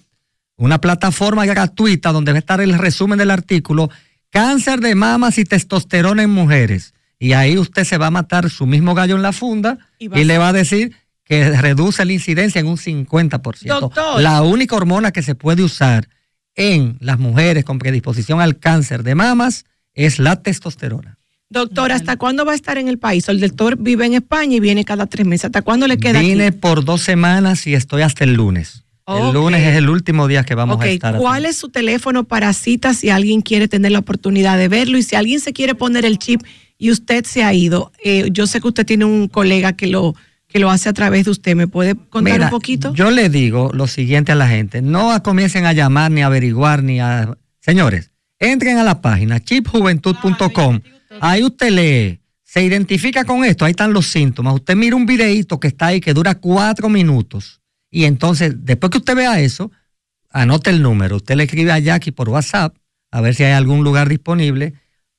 una plataforma gratuita donde va a estar el resumen del artículo, cáncer de mamas y testosterona en mujeres. Y ahí usted se va a matar su mismo gallo en la funda y, le va a decir que reduce la incidencia en un 50%. Doctor. La única hormona que se puede usar en las mujeres con predisposición al cáncer de mamas es la testosterona. Doctor, ¿hasta cuándo va a estar en el país? El doctor vive en España y viene cada tres meses. ¿Hasta cuándo le queda Vine aquí? por dos semanas y estoy hasta el lunes. El lunes es el último día que vamos a estar. aquí. ¿cuál es su teléfono para citas si alguien quiere tener la oportunidad de verlo? Y si alguien se quiere poner el chip y usted se ha ido, eh, yo sé que usted tiene un colega que lo, que lo hace a través de usted. ¿Me puede contar Mira, un poquito? Yo le digo lo siguiente a la gente, no comiencen a llamar ni a averiguar ni a... Señores, entren a la página chipjuventud.com, ahí usted lee, se identifica con esto, ahí están los síntomas, usted mira un videíto que está ahí que dura cuatro minutos y entonces después que usted vea eso, anote el número, usted le escribe a Jackie por WhatsApp a ver si hay algún lugar disponible,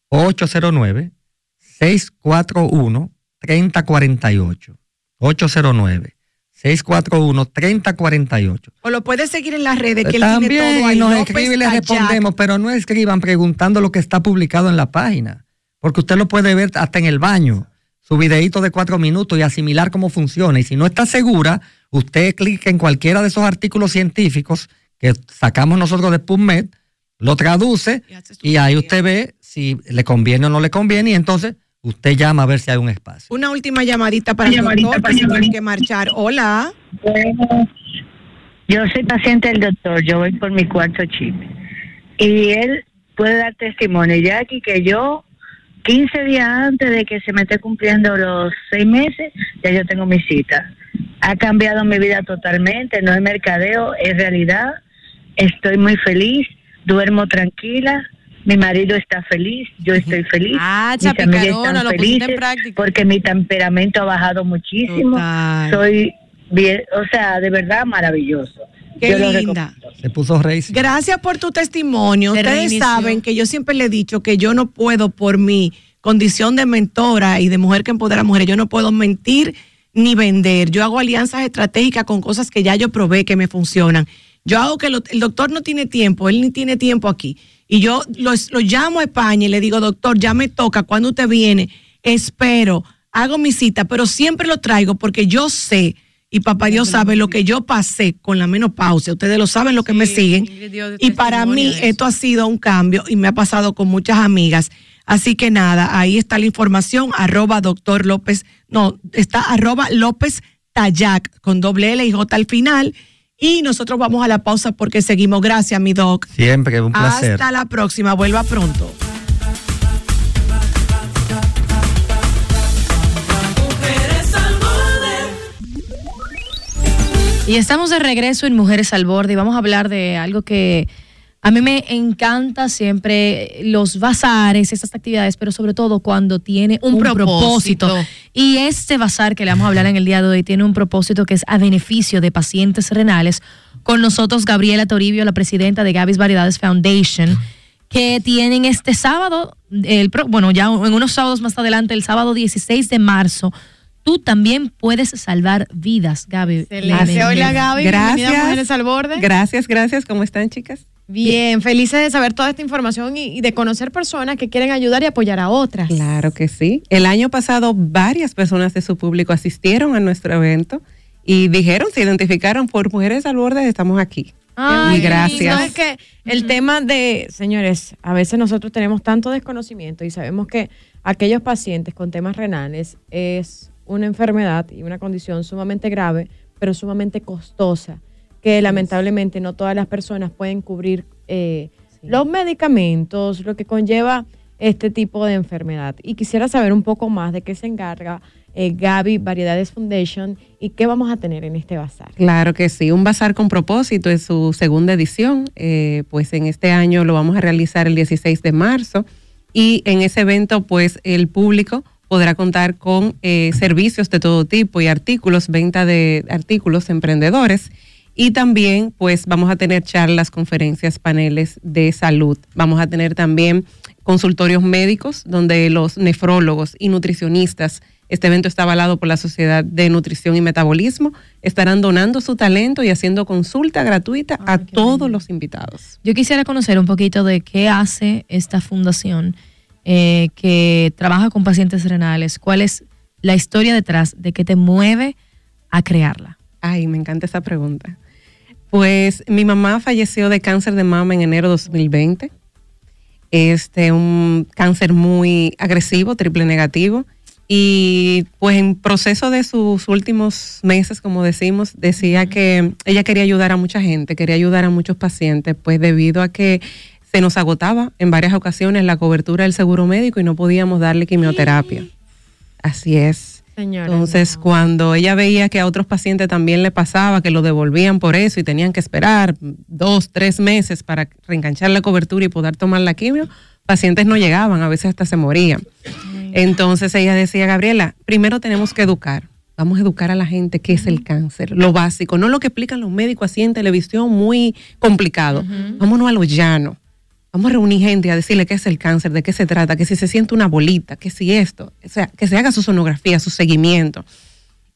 809 641 3048 809 641 3048 O lo puede seguir en las redes, que él También tiene todo ahí. nos escribe y le respondemos, pero no escriban preguntando lo que está publicado en la página, porque usted lo puede ver hasta en el baño, su videíto de cuatro minutos y asimilar cómo funciona. Y si no está segura, usted clica en cualquiera de esos artículos científicos que sacamos nosotros de PubMed, lo traduce y ahí usted ve si le conviene o no le conviene y entonces usted llama a ver si hay un espacio. Una última llamadita para el Llamadita doctor, para que tiene que marchar. Hola. Bueno, yo soy paciente del doctor, yo voy por mi cuarto chip. Y él puede dar testimonio, Jackie, que yo, 15 días antes de que se me esté cumpliendo los seis meses, ya yo tengo mi cita. Ha cambiado mi vida totalmente, no es mercadeo, es realidad. Estoy muy feliz, duermo tranquila. Mi marido está feliz, yo estoy feliz. Ah, mis están lo en felices práctica. porque mi temperamento ha bajado muchísimo. Total. Soy bien, o sea, de verdad maravilloso. Qué Yo linda. Se puso rey. Gracias por tu testimonio. De Ustedes saben que yo siempre le he dicho que yo no puedo por mi condición de mentora y de mujer que empodera a mujeres, yo no puedo mentir ni vender. Yo hago alianzas estratégicas con cosas que ya yo probé que me funcionan. Yo hago que lo- el doctor no tiene tiempo, él ni tiene tiempo aquí. Y yo lo, lo llamo a España y le digo, doctor, ya me toca, cuando usted viene, espero, hago mi cita, pero siempre lo traigo porque yo sé, y papá Dios sabe lo que yo pasé con la menopausia, ustedes lo saben, lo que me siguen. Y para mí esto ha sido un cambio y me ha pasado con muchas amigas. Así que nada, ahí está la información, arroba doctor López, no, está arroba López Tallac con doble L y J al final. Y nosotros vamos a la pausa porque seguimos. Gracias, mi doc. Siempre, un placer. Hasta la próxima, vuelva pronto. Y estamos de regreso en Mujeres al Borde y vamos a hablar de algo que a mí me encanta siempre, los bazares, estas actividades, pero sobre todo cuando tiene un, Un propósito. propósito. Y este bazar que le vamos a hablar en el día de hoy tiene un propósito que es a beneficio de pacientes renales. Con nosotros Gabriela Toribio, la presidenta de Gaby's Variedades Foundation, que tienen este sábado, el, bueno, ya en unos sábados más adelante, el sábado 16 de marzo, tú también puedes salvar vidas, Gaby. Excelente. Hola Gaby, a Mujeres al Borde. Gracias, gracias. ¿Cómo están, chicas? Bien, felices de saber toda esta información y, y de conocer personas que quieren ayudar y apoyar a otras. Claro que sí. El año pasado varias personas de su público asistieron a nuestro evento y dijeron, se identificaron por Mujeres al Borde, estamos aquí. Ay, y gracias. ¿sabes qué? el tema de, señores, a veces nosotros tenemos tanto desconocimiento y sabemos que aquellos pacientes con temas renales es una enfermedad y una condición sumamente grave, pero sumamente costosa, que lamentablemente no todas las personas pueden cubrir eh, los medicamentos, lo que conlleva este tipo de enfermedad. Y quisiera saber un poco más de qué se encarga eh, Gaby Variedades Foundation y qué vamos a tener en este bazar. Claro que sí, un bazar con propósito es su segunda edición, eh, pues en este año lo vamos a realizar el 16 de marzo y en ese evento pues el público podrá contar con eh, servicios de todo tipo y artículos, venta de artículos emprendedores y también pues vamos a tener charlas, conferencias, paneles de salud. Vamos a tener también consultorios médicos donde los nefrólogos y nutricionistas Este evento está avalado por la Sociedad de Nutrición y Metabolismo. Estarán donando su talento y haciendo consulta gratuita a todos los invitados. Yo quisiera conocer un poquito de qué hace esta fundación eh, que trabaja con pacientes renales. ¿Cuál es la historia detrás de qué te mueve a crearla? Ay, me encanta esa pregunta. Pues mi mamá falleció de cáncer de mama en enero de 2020. Este, un cáncer muy agresivo, triple negativo. Y pues en proceso de sus últimos meses, como decimos, decía que ella quería ayudar a mucha gente, quería ayudar a muchos pacientes, pues debido a que se nos agotaba en varias ocasiones la cobertura del seguro médico y no podíamos darle quimioterapia. Así es. Entonces, cuando ella veía que a otros pacientes también le pasaba, que lo devolvían por eso y tenían que esperar dos, tres meses para reenganchar la cobertura y poder tomar la quimio, pacientes no llegaban, a veces hasta se morían. Entonces ella decía, Gabriela, primero tenemos que educar. Vamos a educar a la gente qué es el cáncer, lo básico, no lo que explican los médicos así en televisión muy complicado. Vámonos a lo llano. Vamos a reunir gente a decirle qué es el cáncer, de qué se trata, que si se siente una bolita, que si esto, o sea, que se haga su sonografía, su seguimiento.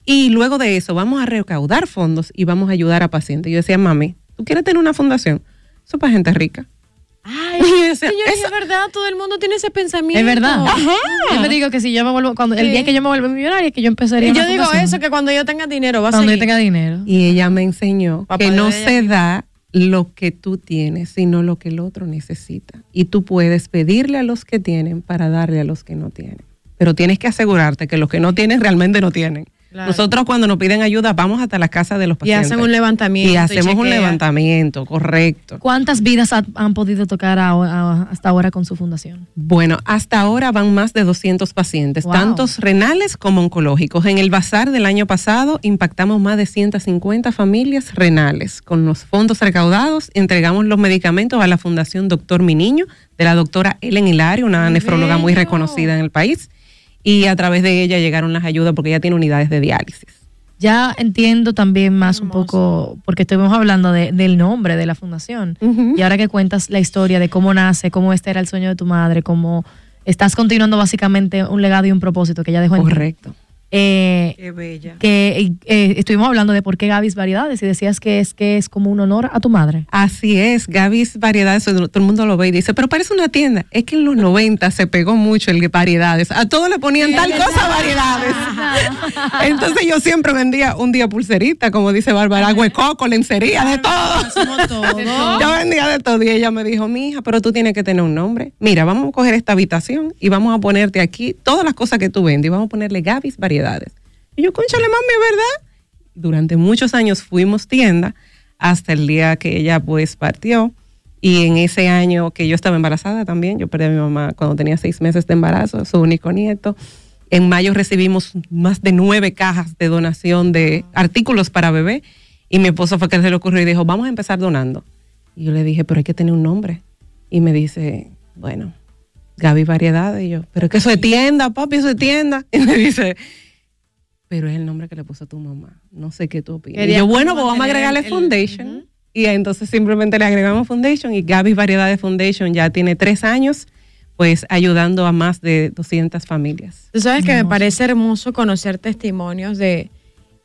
Y luego de eso vamos a recaudar fondos y vamos a ayudar a pacientes. Yo decía, mami, ¿tú quieres tener una fundación? Eso es para gente rica. Ay, decía, "Esa- es verdad, todo el mundo tiene ese pensamiento. Es verdad. Ajá. Yo me digo que si yo me vuelvo, cuando el día que yo me vuelva millonaria, que yo empezaría Y yo una digo fundación. eso, que cuando yo tenga dinero va a Cuando yo tenga dinero. Y ella me enseñó Papá que no se da lo que tú tienes, sino lo que el otro necesita. Y tú puedes pedirle a los que tienen para darle a los que no tienen. Pero tienes que asegurarte que los que no tienen realmente no tienen. Claro. Nosotros cuando nos piden ayuda vamos hasta la casa de los Y pacientes. hacen un levantamiento. Y hacemos un levantamiento, correcto. ¿Cuántas vidas ha- han podido tocar a- a- hasta ahora con su fundación? Bueno, hasta ahora van más de 200 pacientes, Wow. tantos renales como oncológicos. En el bazar del año pasado impactamos más de 150 familias renales. Con los fondos recaudados entregamos los medicamentos a la Fundación Doctor Mi Niño de la doctora Ellen Hilario, una nefróloga muy reconocida en el país. Y a través de ella llegaron las ayudas porque ella tiene unidades de diálisis. Ya entiendo también más un poco, porque estuvimos hablando de- del nombre de la fundación. Y ahora que cuentas la historia de cómo nace, cómo este era el sueño de tu madre, cómo estás continuando básicamente un legado y un propósito que ella dejó en ti. Eh, Qué bella. que eh, estuvimos hablando de por qué Gaby's Variedades y decías que es que es como un honor a tu madre. Así es, Gaby's Variedades, todo el mundo lo ve y dice, pero parece una tienda. Es que en los 90 se pegó mucho el variedades. A todos le ponían tal cosa variedades. Entonces yo siempre vendía un día pulserita, como dice Bárbara, agua de coco, lencería, de todo. Yo vendía de todo y ella me dijo, mi hija, pero tú tienes que tener un nombre. Mira, vamos a coger esta habitación y vamos a ponerte aquí todas las cosas que tú vendes y vamos a ponerle Gaby's Variedades. Y yo, conchale, mami, ¿es verdad? Durante muchos años fuimos tienda hasta el día que ella pues partió. Y en ese año que yo estaba embarazada también, yo perdí a mi mamá cuando tenía seis meses de embarazo, su único nieto. En mayo recibimos más de nueve cajas de donación de artículos para bebé. Y mi esposo fue que se le ocurrió y dijo, vamos a empezar donando. Y yo le dije, pero hay que tener un nombre. Y me dice, bueno, Gaby Variedades. Y yo, pero es que eso es tienda, papi, eso es tienda. Y me dice, pero es el nombre que le puso tu mamá. No sé qué tú opinas. Y yo, bueno, pues vamos a agregarle el- Foundation. Y entonces simplemente le agregamos Foundation y Gaby Variedades Foundation ya tiene tres años, pues ayudando a más de 200 familias. Tú sabes que me parece hermoso conocer testimonios de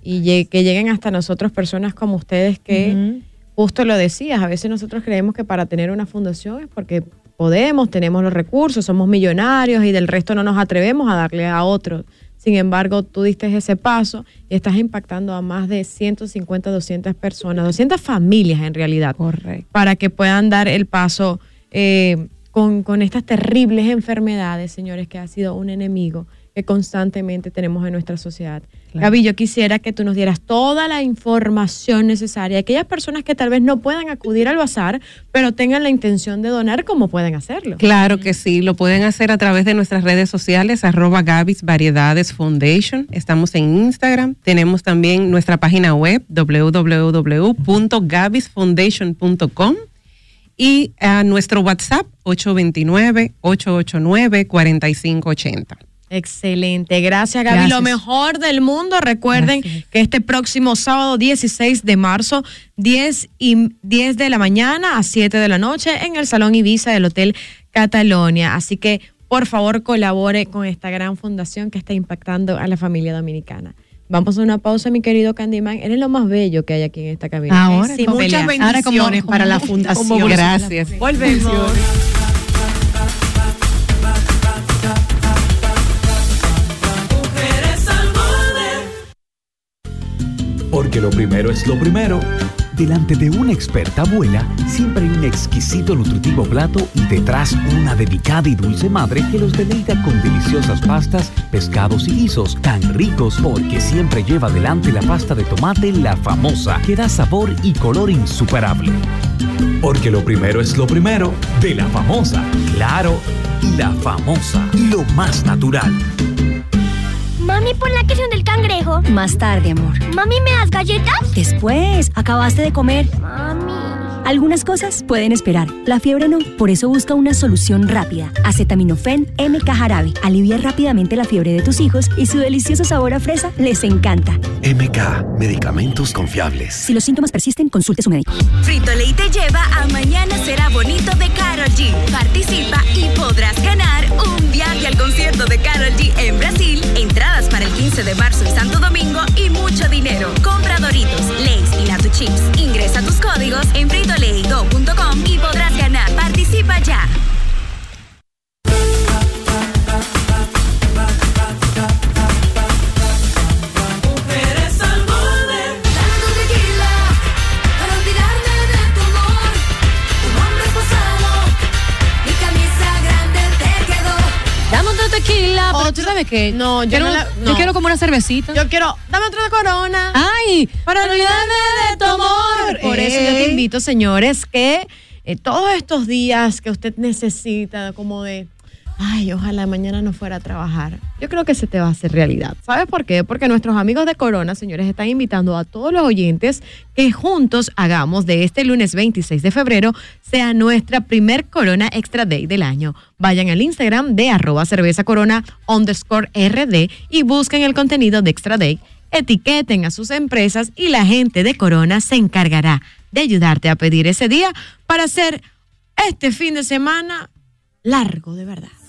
y que lleguen hasta nosotros personas como ustedes que justo lo decías, a veces nosotros creemos que para tener una fundación es porque podemos, tenemos los recursos, somos millonarios y del resto no nos atrevemos a darle a otros. Sin embargo, tú diste ese paso y estás impactando a más de 150, 200 personas, 200 familias en realidad. Correcto. Para que puedan dar el paso eh, con, con estas terribles enfermedades, señores, que ha sido un enemigo que constantemente tenemos en nuestra sociedad. Gaby, yo quisiera que tú nos dieras toda la información necesaria. Aquellas personas que tal vez no puedan acudir al bazar, pero tengan la intención de donar, ¿cómo pueden hacerlo? Claro que sí, lo pueden hacer a través de nuestras redes sociales, arroba Gaby's Variedades Foundation. Estamos en Instagram. Tenemos también nuestra página web, www.gabysfoundation.com y a nuestro WhatsApp, 829-889-4580. Excelente, gracias Gaby. Gracias. Lo mejor del mundo. Recuerden que este próximo sábado 16 de marzo, 10, y 10 de la mañana a 7 de la noche en el Salón Ibiza del Hotel Catalonia. Así que por favor colabore con esta gran fundación que está impactando a la familia dominicana. Vamos a una pausa, mi querido Candyman. Eres lo más bello que hay aquí en esta cabina. Ahora, Sí, muchas bendiciones Ahora como- para la fundación. como- Gracias. Volvemos. Porque lo primero es lo primero. Delante de una experta abuela, siempre hay un exquisito nutritivo plato y detrás una dedicada y dulce madre que los deleita con deliciosas pastas, pescados y guisos tan ricos porque siempre lleva adelante la pasta de tomate la famosa, que da sabor y color insuperable. Porque lo primero es lo primero, de la famosa, claro, la famosa, lo más natural. Mami, pon la canción del cangrejo. Más tarde, amor. Mami, ¿me das galletas? Después. Acabaste de comer. Mami. Algunas cosas pueden esperar, la fiebre no. Por eso busca una solución rápida. Acetaminofén MK Jarabe. Alivia rápidamente la fiebre de tus hijos y su delicioso sabor a fresa les encanta. MK, medicamentos confiables. Si los síntomas persisten, consulte a su médico. Frito Lay te lleva a Mañana será bonito de Carol G. Participa y podrás ganar un viaje al concierto de Carol G en Brasil, entradas para el 15 de marzo y Santo Domingo y mucho dinero. Compra Doritos, Lays y Lato Chips. Ingresa tus códigos en fritolaydo.com y podrás ganar. Participa ya. Pero tú sabes qué. No, yo quiero, no la- yo quiero como una cervecita. Yo quiero, dame otro de corona. Ay, para olvidarme de tu amor. Por eso yo te Ey. invito, señores, que eh, todos estos días que usted necesita, como de, ay, ojalá mañana no fuera a trabajar, yo creo que se te va a hacer realidad. ¿Sabes por qué? Porque nuestros amigos de Corona, señores, están invitando a todos los oyentes que juntos hagamos de este lunes 26 de febrero sea nuestra primer Corona Extra Day del año. Vayan al Instagram de arroba cerveza corona underscore RD y busquen el contenido de Extra Day etiqueten a sus empresas y la gente de Corona se encargará de ayudarte a pedir ese día para hacer este fin de semana largo de verdad.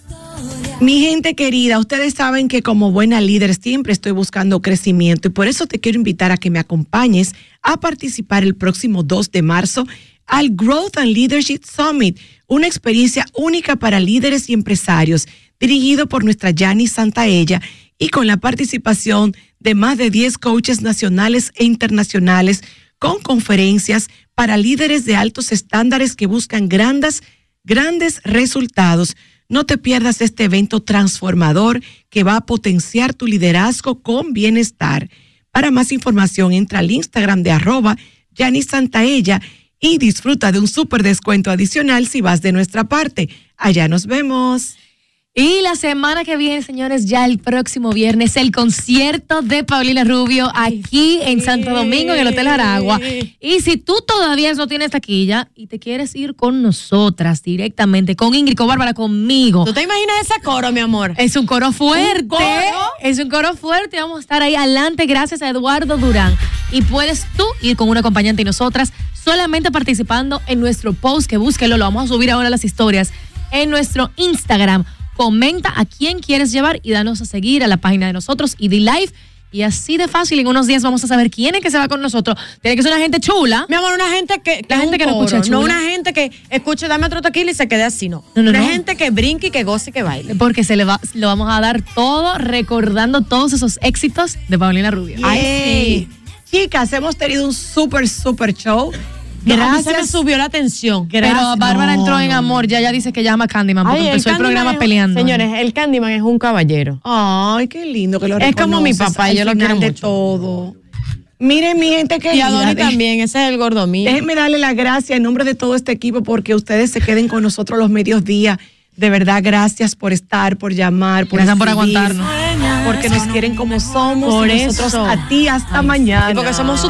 Mi gente querida, ustedes saben que como buena líder siempre estoy buscando crecimiento y por eso te quiero invitar a que me acompañes a participar el próximo 2 de marzo al Growth and Leadership Summit, una experiencia única para líderes y empresarios, dirigido por nuestra Yanni Santaella y con la participación de más de 10 coaches nacionales e internacionales con conferencias para líderes de altos estándares que buscan grandes, grandes resultados. No te pierdas este evento transformador que va a potenciar tu liderazgo con bienestar. Para más información, entra al Instagram de arroba Yanis Santaella y disfruta de un súper descuento adicional si vas de nuestra parte. Allá nos vemos. Y la semana que viene, señores, ya el próximo viernes, el concierto de Paulina Rubio aquí en Santo Domingo, en el Hotel Aragua. Y si tú todavía no tienes taquilla y te quieres ir con nosotras directamente, con Ingrid, con Bárbara, conmigo. ¿Tú te imaginas ese coro, mi amor? Es un coro fuerte. ¿Un coro? Es un coro fuerte. Vamos a estar ahí adelante gracias a Eduardo Durán. Y puedes tú ir con un acompañante y nosotras solamente participando en nuestro post, que búsquelo, lo vamos a subir ahora a las historias, en nuestro Instagram. Comenta a quién quieres llevar y danos a seguir a la página de nosotros de live. Y así de fácil, en unos días vamos a saber quién es que se va con nosotros. Tiene que ser una gente chula. Mi amor, una gente que, La gente que no escucha chula. No una gente que escuche dame otro tequila y se quede así, no. No, no, una no. gente que brinque y que goce y que baile. Porque se le va, lo vamos a dar todo recordando todos esos éxitos de Paulina Rubio. Ay, sí. Chicas, hemos tenido un súper, súper show. Gracias. se me subió la tensión. Pero Bárbara No, entró en amor, ya ella dice que llama a Candyman porque Ay, empezó el, programa es- peleando. Señores, el Candyman es un caballero. Ay, qué lindo que lo Es como mi papá, yo lo quiero de mucho. todo. Miren, mi gente Y querida. a también, ese es el gordo mío. Déjenme darle la gracia en nombre de todo este equipo porque ustedes se queden con nosotros los medios días. De verdad, gracias por estar, por llamar, por Gracias por aguantarnos. Porque nos quieren como somos. Por y nosotros eso. a ti hasta Ay, mañana. porque somos su